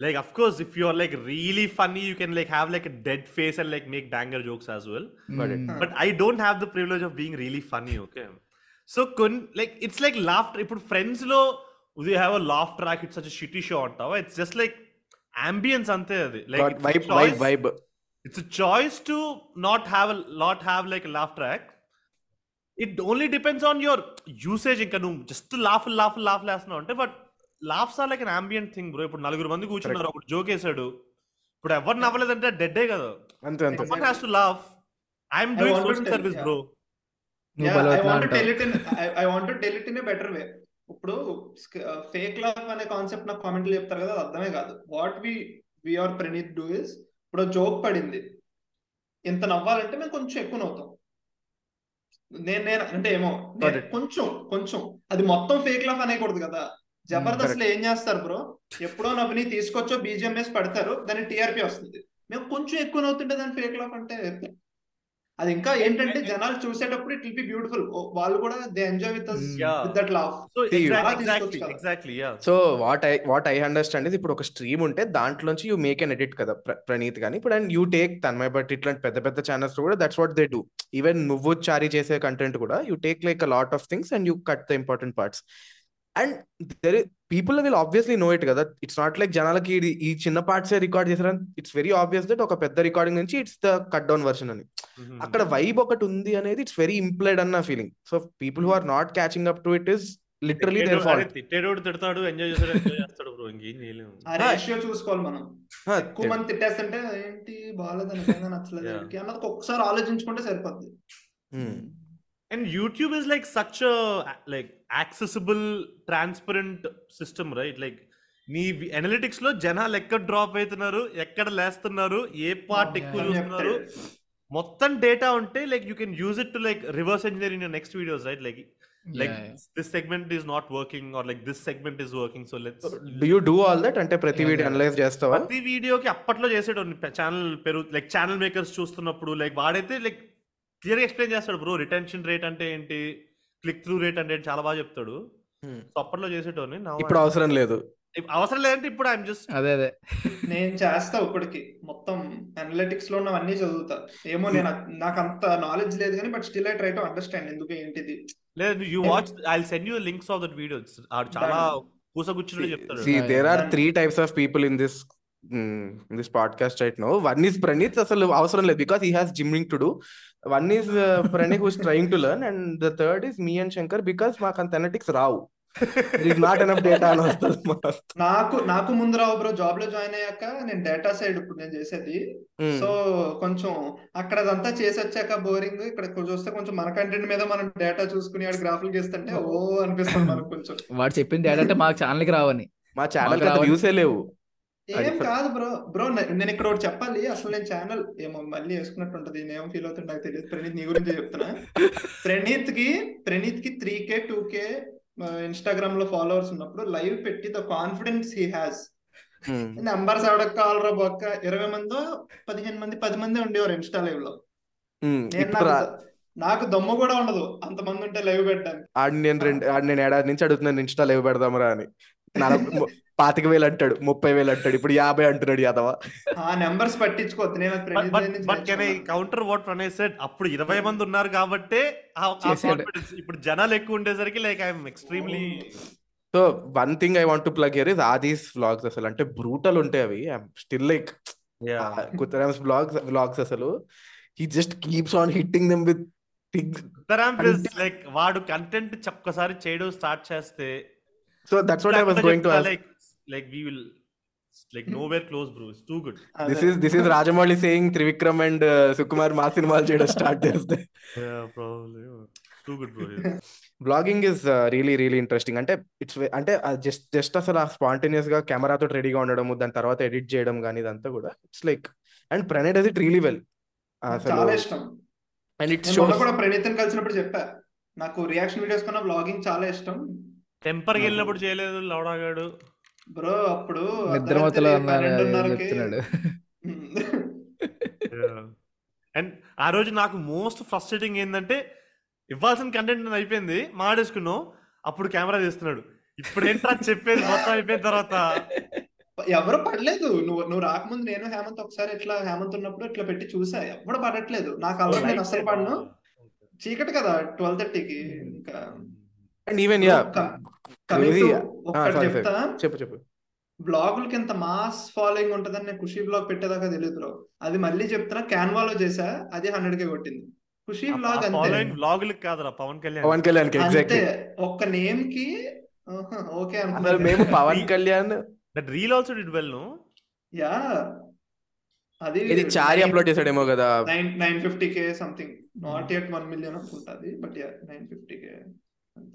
like of course if you are like really funny you can like have like dead face and like make banger jokes as well. But I don't have the privilege of being really funny okay so కొన్ like it's like laughter ఇప్పుడు ఫ్రెండ్స్లో we have a laugh track it's such shitty show అంటావా? It's just like ambience అంతే అది. Like vibe a to not have a not have like a laugh track. It only depends on your usage. ఇంకా నువ్వు just laugh laugh laugh లేస్తున్నావు అంటే but laughs are like an ambient thing bro ఇప్పుడు నలుగురు మంది కూర్చున్నారు ఒకటి joke వేసాడు. ఇప్పుడు ఎవరు నవ్వలేదంటే డెడ్డే కదా. అంతే అంతే. Someone has to laugh. I'm I doing want to social tell- service yeah. bro నువ్వు ఐ బలవత్లా వాంట్ అంటావు. టెల్ ఇట్ ఇన్ ఐ ఇప్పుడు ఫేక్ లవ్ అనే కాన్సెప్ట్ నాకు కామెంట్లు చెప్తారు కదా అది అర్థమే కాదు. What we we are Praneeth do is ఇప్పుడు జోక్ పడింది. ఇంత నవ్వాలంటే మేము కొంచెం ఎక్కువ నవ్వుతాం. నేను నేను అంటే ఏమో. కొంచెం కొంచెం. అది మొత్తం ఫేక్ లవ్ అనేకూడదు కదా. జబర్దస్త్లో ఏం చేస్తారు బ్రో ఎప్పుడో నవ్వుని తీసుకొచ్చో బీజిఎంఎస్ పడతారు దాని టీఆర్పీ వస్తుంది. మేము కొంచెం ఎక్కువ నవ్వుతుంటే దాని ఫేక్ లవ్ అంటే అది ఇంకా ఏంటంటే జనాలు చూసేటప్పుడు ఇట్ విల్ బి బ్యూటిఫుల్. వాళ్ళు కూడా they enjoy with Yeah. With that exactly తీసుకోవచ్చు కదా. exactly yeah. So what I what I understand ఇది ఇప్పుడు ఒక స్ట్రీమ్ ఉంటే దాంట్లోంచి యూ మేక్ ఎన్ ఎడిట్ కదా ప్ర- ప్రణీత్ కానీ ఇప్పుడు and you take Tanmay but ఇట్లాంటి పెద్ద పెద్ద ఛానల్స్ కూడా that's what they do even నువ్వు చారీ చేసే కంటెంట్ కూడా you take like a lot of things and you cut the important parts and there people will obviously know it కదా. It's not like జనాలకి ఇది ఈ చిన్న పార్ట్స్ రికార్డ్ చేశారని it's very obvious that ఒక పెద్ద రికార్డింగ్ నుంచి it's the cut down version అని. అక్కడ వైబ్ ఒకటి ఉంది అనేది ఇట్స్ వెరీ ఇంప్లైడ్ అన్న feeling so people who are not catching up to it is literally their fault తిట్టేటోడు తిడతాడు ఎంజాయ్ చేస్తాడు ఎంజాయ్ చేస్తాడు బ్రో ఇంకేం చేయలేము. ఆ రేషియో చూసుకోవాలి మనం. ఎక్కువ. మంది తిట్టేస్తుంటే ఏంటి బాగాలేదు నచ్చలేదు అన్నది ఒక్కసారి ఆలోచించుకుంటే సరిపోద్ది. And YouTube is like such like accessible transparent system right like నీ అనలిటిక్స్లో జనాలు ఎక్కడ డ్రాప్ అవుతున్నారు ఎక్కడ లేస్తున్నారు ఏ పార్ట్ ఎక్కువ చూస్తున్నారు. మొత్తం డేటా ఉంటే like you can use it to like reverse engineer in next videos right like like this segment is not working or like this segment is working so let's do you do all that అంటే ప్రతి Yeah, video yeah. Analyse చేస్తావా? ప్రతి వీడియోకి అప్పట్లో చేసేటోని channel పెరుగు like channel makers చూస్తున్నప్పుడు like వాడైతే లైక్ క్లియర్ ఎక్స్ప్లెయిన్ చేస్తాడు బ్రో రిటెన్షన్ రేట్ అంటే ఏంటి? క్లిక్ త్రూ రేట్ అంటే చాలా బాగా చెప్తాడు. సో అప్పట్లో చేసేటోని ఇప్పుడు అవసరం లేదు అవసరం లేదంటే ఇప్పుడు ఐఎమ్ జస్ట్ అదే అదే నేను చేస్తా ఇప్పటికి మొత్తం అనలిటిక్స్లో ఉన్నవన్నీ చదువుతా ఏమో నేను నాకు అంత నాలెడ్జ్ లేదు కానీ but still I try to understand ఎందుకు ఏంటిది లేదు you. Watch I send you links of that videos ఆడు చాలా Done. పూసగుచ్చినట్టు చెప్తాడు See, Yeah, there yeah. are Done. three types of this podcast right now. One is Pranit, అసలు అవసరం లేదు because he has gymming to do. One is uh, Pranit who's trying to learn, and the third is me and Shankar because మాకు అంత analytics రావు. There is not enough data అని వస్తుంది. నాకు నాకు ముందు రావు బ్రో జాబ్లో జాయిన్ అయ్యాక నేను డేటా సైడ్ ఇప్పుడు నేను చేసేది. సో కొంచెం అక్కడ అదంతా చేసి వచ్చాక బోరింగ్ ఇక్కడ చూస్తే కొంచెం మన కంటెంట్ మీద మనం డేటా చూసుకుని ఆడ గ్రాఫ్లు గీస్తుంటే ఓ అనిపిస్తుంది మనకు కొంచెం వాడు చెప్పింది ఏంటంటే మాకు ఛానల్కి రావని మా ఛానల్ వ్యూసే లేవు. ఏం కాదు బ్రో. బ్రో నేను ఇక్కడ ఒకటి చెప్పాలి. అసలు నేను ఛానల్ ఏమో మళ్ళీ వేసుకున్నట్టు ఉంటది నేను ఏం ఫీల్ అవుతుందో నాకు తెలియదు. ప్రణీత్ నీ గురించి చెప్తున్నా. ప్రణీత్కి ప్రణీత్కి త్రీ కే టూ కే ఇన్స్టాగ్రామ్లో ఫాలోవర్స్ ఉన్నప్పుడు లైవ్ పెట్టి the confidence he has Mm. Numbers ఎవడకు కావాలరా బొక్క? ఇరవై మందో పదిహేను మంది పది మంది ఉండేవారు ఇన్స్టా లైవ్లో. నాకు దమ్ము కూడా ఉండదు. అంతమంది ఉంటే లైవ్ పెట్టడానికి. ఆడు నేను రెండు ఆడు నేను ఏడాది నుంచి అడుగుతున్నాను ఇన్స్టా లేవు పెడదామరా అని. నలభై పాతిక వేలు అంటాడు ముప్పై వేలు అంటాడు. ఇప్పుడు యాభై అంటున్నాడు యాదవ. ఆ numbers. Counter what Pranay said అప్పుడు ఇరవై మంది ఉన్నారు కాబట్టి ఇప్పుడు జనాలు ఎక్కువ ఉండేసరికి like I'm extremely so one thing I want to plug here is Aadi's vlogs అసలు. అంటే బ్రూటల్ ఉంటాయి అవి. స్టిల్ లైక్ కుతరామ్స్ వ్లాగ్స్ వ్లాగ్స్ అసలు. He just keeps on hitting them with things like వాడు కంటెంట్ ఒక్కసారి చేయడం స్టార్ట్ చేస్తే so that's what I was going to like like we will like nowhere close bro it's too good this అదే. Is this is Rajamouli saying Trivikram and Sukumar మా సినిమాలు చేయడం start చేస్తే too good bro blogging is really really interesting అంటే it's అంటే just just అసలు ఆ స్పాంటేనియస్గా కెమెరాతో రెడీగా ఉండడము దాని తర్వాత ఎడిట్ చేయడం కానీ ఇదంతా కూడా it's like and Pranay does it really well అసలు అండ్ ఇట్ నేను మొన్న షోస్ కూడా ప్రణీత్ కలిసినప్పుడు చెప్పా. నాకు రియాక్షన్ వీడియోస్ కన్నా వ్లాగింగ్ చాలా ఇష్టం. టెంపర్కి వెళ్ళినప్పుడు చేయలేదు లవడాగాడు. బ్రో అప్పుడు నిద్రమతలో చెప్తున్నాడు. అండ్ ఆ రోజు నాకు మోస్ట్ ఫ్రస్ట్రేటింగ్ ఏంటంటే ఇవ్వాల్సిన కంటెంట్ అయిపోయింది మాడేసుకున్నాం అప్పుడు కెమెరా తీస్తున్నాడు. ఇప్పుడు ఏంట్రా చెప్పేది? మొత్తం అయిపోయిన తర్వాత. ఎవరు పడలేదు. నువ్వు నువ్వు రాకముందు నేను హేమంత్ ఒకసారి ఇట్లా హేమంత్ ఉన్నప్పుడు ఇట్లా పెట్టి చూసా. ఎవరు పడట్లేదు. నాకు అలవాటు నేను అసలు పడను. చీకటి కదా ట్వెల్వ్ థర్టీకి ఇంకా. అండ్ ఈవెన్ యా చెప్తా. చెప్పు చెప్పు. బ్లాగులకి ఎంత మాస్ ఫాలోయింగ్ ఉంటుందని నేను ఖుషి బ్లాగ్ పెట్టేదాకా తెలియదు బ్రో. అది మళ్ళీ చెప్తున్నా క్యాన్వాలో చేసా అది హండ్రెడ్ కే కొట్టింది. ఖుషి బ్లాగ్ అంతే. వ్లాగులకు కాదురా పవన్ కళ్యాణ్ పవన్ కళ్యాణ్ అంతే. ఎగ్జాక్ట్లీ ఒక్క నేమ్కి ఓకే అసలు మేము Pawan Kalyan. That reel also did well no ya. అది ఇది చారి అప్లోడ్ చేసాడేమో కదా. Nine nine fifty K something not at one million అనుకుంటుంది but ya nine fifty K అంత.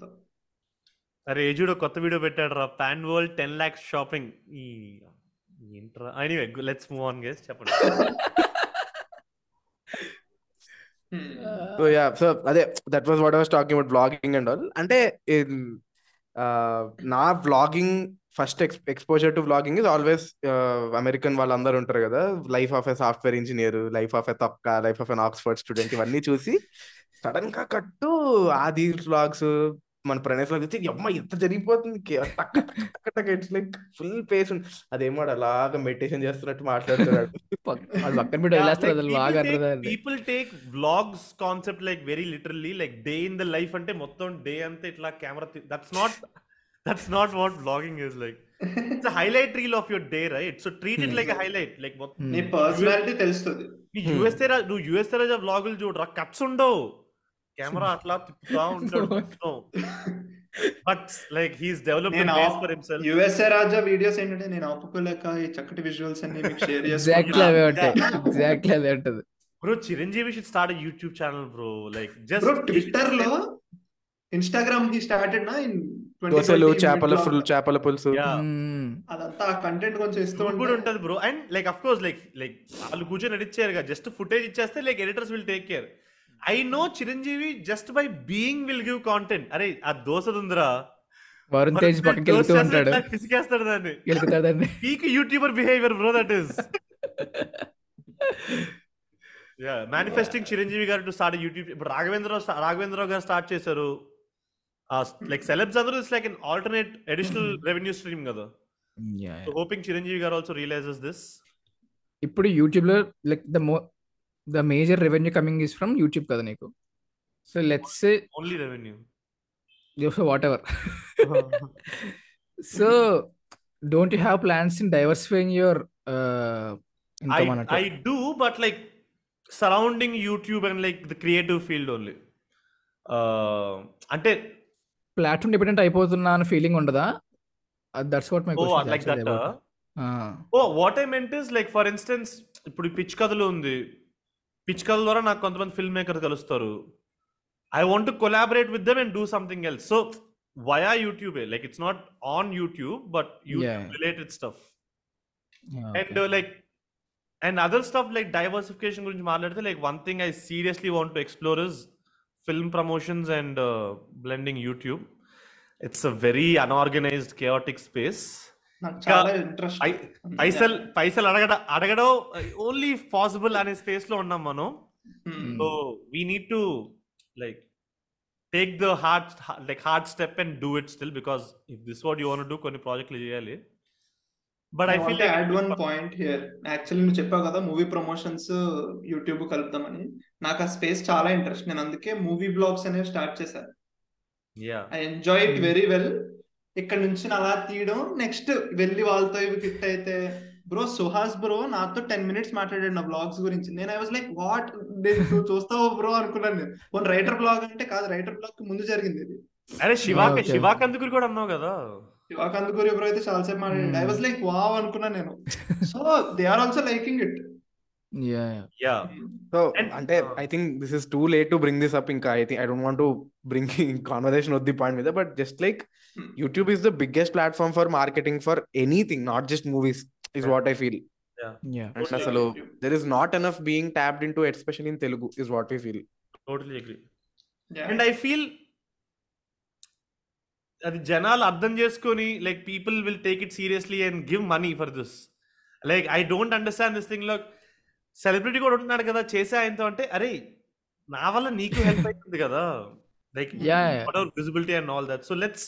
అరే ఏజుడో కొత్త వీడియో పెట్టాడు రా pan world ten lakhs shopping ఈ ఏంట్రా? Anyway let's move on guys చెప్పండి. సో యా సో అదే that was what was talking about blogging and all అంటే నా blogging first exposure to blogging is always American వాళ్ళందరూ ఉంటారు కదా. Life of a software engineer life of a తొక్క life of an Oxford student ఇవన్నీ చూసి సడన్గా కట్టు ఆది వ్లాగ్స్ మన ప్రణయ్ వ్లాగ్ వచ్చి అమ్మ ఎంత జరిగిపోతుంది ఇట్స్ లైక్ ఫుల్ పేస్ అదేమో అలాగా మెడిటేషన్ చేస్తున్నట్టు మాట్లాడుతున్నాడు people take vlogs concept like very literally like day in the life అంటే మొత్తం డే అంతా ఇట్లా camera that's not that's not what vlogging is like. It's a highlight reel of your day, right? So treat it Hmm. like a highlight. Like what నీ personality తెలుస్తుంది. USA నువ్వు USA Raja వ్లాగులు చూడరా cuts ఉండవు camera అట్లా తిప్పుతా ఉంటాడు but like he's develop for himself USA Raja videos ఏంటంటే నేను ఆపుకోలేక ఈ చక్కటి విజువల్స్ అన్ని మీకు షేర్ ఎగ్జాక్ట్లీ చేసుకుంటున్నా అవే ఉంటాయి. ఎగ్జాక్ట్లీ అదే ఉంటుంది. Bro Chiranjeevi should start YouTube channel bro like just bro ట్విట్టర్లో ఇన్స్టాగ్రామ్ హీ స్టార్టెడ్ నా ఇన్ దోశలు చేపల ఫుల్ చేపల పులుసు అదంతా కంటెంట్ కొంచెం ఇస్తూ కూడా ఉంటే. ఉంటది bro and like of course like like వాళ్ళు కూర్చొని ఎడిట్ చేయరు జస్ట్ ఫుటేజ్ ఇచ్చేస్తే like editors will take care I know Chiranjeevi just by being will give content అరే ఆ దోశ ఉందిరా వరుణ్ తేజ్ పక్కకి వెళ్తూ ఉంటాడు. పిసికేస్తాడు దాన్ని. వెళ్తాడండి peak YouTuber behaviour bro that is ya manifesting Chiranjeevi garu to start YouTube ఇప్పుడు రాఘవేంద్ర రాఘవేంద్రరావు గారు స్టార్ట్ చేశారు. లైక్ సెలబ్స్ అందరూ it's like an alternate additional revenue stream కదా. Hoping Chiranjeevi garu also realises this ఇప్పుడు యూట్యూబ్లో like the mo the major revenue coming is from YouTube కదా నీకు? So let's say only revenue whatever so don't you have plans in diversifying your do, but like surrounding YouTube and like the creative field only. Uh, అంటే platform dependent అయిపోతున్నా అన్న feeling ఉండదా? That's what my like that oh what I meant is like for instance ఇప్పుడు pitch కథలు ఉంది. Pitch కథల ద్వారా నాకు కొంతమంది ఫిల్మ్ మేకర్ కలుస్తారు I want to collaborate with them and do something else so via YouTube like it's not on YouTube but YouTube. Related stuff and like and other stuff like diversification గురించి మాట్లాడితే like one thing I seriously want to explore is film promotions and blending YouTube it's a very unorganised chaotic space పైసలు పైసలు అడగడ అడగడం only possible అనే స్పేస్లో ఉన్నాం మనం. So we need to like take the hard like hard step and do it still because if this what you want do కొన్ని ప్రాజెక్టులు చేయాలి. But I feel add one point here actually నువ్వు చెప్పావు కదా మూవీ ప్రమోషన్స్ యూట్యూబ్ కలుపుదామని. నాకు ఆ space చాలా interest నేను అందుకే మూవీ బ్లాగ్స్ అనేవి స్టార్ట్ చేశాను ya I enjoy it. Very well ఇక్కడ నుంచి అలా తీయడం నెక్స్ట్ వెళ్ళి వాళ్ళతో ఇవి హిట్ అయితే బ్రో సుహాస్ బ్రో నాతో టెన్ మినిట్స్ మాట్లాడాడు నా బ్లాగ్స్ గురించి. నేను ఐ వాజ్ లైక్ వాట్ నువ్వు చూస్తావు బ్రో అనుకున్నాను నేను. వన్ రైటర్ బ్లాగ్ అంటే కాదు రైటర్ బ్లాగ్ ముందు జరిగింది ఇది. అరే శివాక Okay. శివాకందుకురు కూడా అన్నావు కదా. శివాకందుకూరి బ్రో అయితే చాలాసేపు మాట్లాడాడు ఐ వాజ్ లైక్ వావ్ అనుకున్నాను నేను. So they are also liking it yeah yeah so And- అంటే I think this is too late to bring this up ఇంకా I think I don't want to bring conversation వద్ది point మీద but just like Hmm. YouTube is the biggest platform for marketing for anything not just movies is Yeah. What I feel yeah and అసలు there is not enough being tapped in to especial in Telugu is what we feel totally agree and I feel అది జనాలు అర్థం చేసుకొని like people will take it seriously and give money for this like I don't understand this thing లో Celebrity కూడా ఉంటున్నాడు కదా చేసే ఆయనతో అంటే అరే నా వల్ల నీకు హెల్ప్ అవుతుంది కదా. Like. Visibility and all that so let's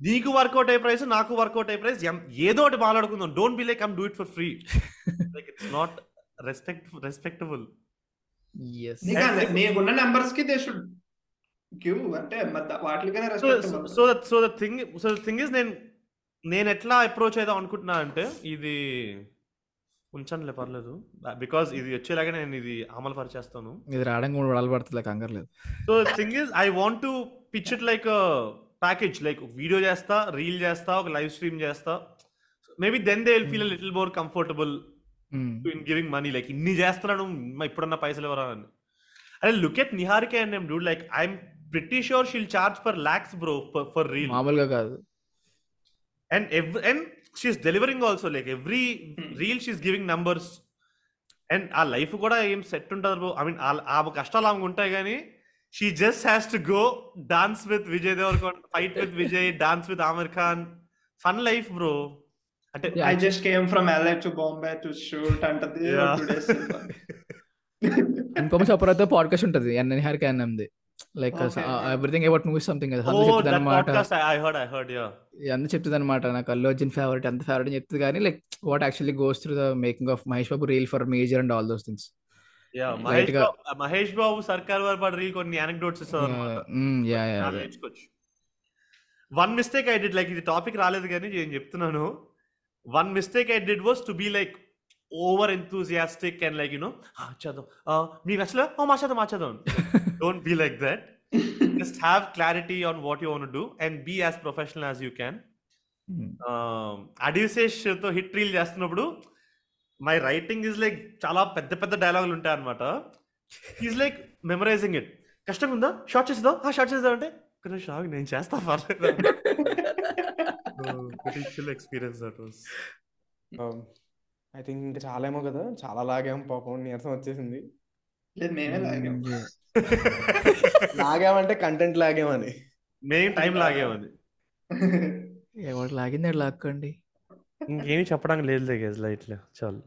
నీకు వర్కౌట్ అయ్యే ప్రైస్ నాకు వర్కౌట్ అయ్యే ప్రైస్ ఏదో ఒకటి మాట్లాడుకుందాం. Don't be like I'm do it for free like it's not respect respectable yes నీకు నీకున్న నెంబర్స్కి దే షుడ్ గివ్ అంటే వాటికైనా so respect so that so the thing so the thing is నేను నేను ఎట్లా అప్రోచ్ అయిదాం అనుకుంటున్నా అంటే ఇది ఉంచానులే పర్లేదు. బికాస్ ఇది వచ్చేలాగా నేను ఇది అమలు పరిచేస్తాను ఇది రావడానికి మూడు వడాలు పడుతుంది కంగారు లేదు. So thing is I want to pitch it like package like video చేస్తా రీల్ చేస్తా ఒక లైవ్ స్ట్రీమ్ చేస్తా. Maybe then they will feel little more comfortable in giving money like ఇన్ని చేస్తున్నాను ఇప్పుడన్నా పైసలు ఎవరా? అని. అరే look at Niharika and name dude like I'm pretty sure she'll charge for lakhs bro for reel మామూలుగా కాదు. And ev- and she's delivering also like every Hmm. reel she's giving numbers. And ఆ life కూడా ఏం set ఉంటుంది I mean ఆమె కష్టాలు ఆమెకు ఉంటాయి కానీ she just has to go dance with Vijay Deverakonda fight with Vijay dance with Aamir Khan fun life bro అంటే. I just came from LA to Bombay to shoot అంటది ఇంకొక separate podcast ఉంటుంది ఎన్ హెర్ క్యాన్ నమ్ది like. Everything about movies something అనమాట అందులో చెప్తుంది అనమాట నాకు అల్లు అర్జున్ ఫేవరెట్ ఎంత ఫేవరెట్ అని చెప్తుంది. కానీ like what actually goes through the making of Mahesh Babu reel for Major and all those things Mahesh Babu Sarkar Vaari పడి రీల్ కొన్ని anecdotes ya ya one mistake I did like ఇది topic రాలేదు కానీ నేను చెప్తున్నాను. One mistake I did was to be like over enthusiastic and like you know చదువు మీకు నచ్చలే ఓ మా చదువు మా చదువు don't be like that just have clarity on what you want do and be as professional as you can అడివిశేష్తో hit reel చేస్తున్నప్పుడు my writing is like చాలా పెద్ద పెద్ద డైలాగులు ఉంటాయి అనమాట ఈజ్ లైక్ మెమరైజింగ్ ఇట్ కష్టంగా ఉందా? షార్ట్ చేద్దాం ఆ షార్ట్ చేద్దాం అంటే ఇక్కడ షాక్ నేను చేస్తా పర్లేదు. Experience that was I think ఇంకా చాలా ఏమో కదా. చాలా లాగాం పాపం. నీరసం వచ్చేసింది. లేదు మేమే లాగాం. లాగామంటే కంటెంట్ లాగామని మేము టైం లాగేమని ఎవరు లాగింది లాక్కండి. ఇంకేమి చెప్పడానికి లేదు గేజ్ లైట్ చాలు.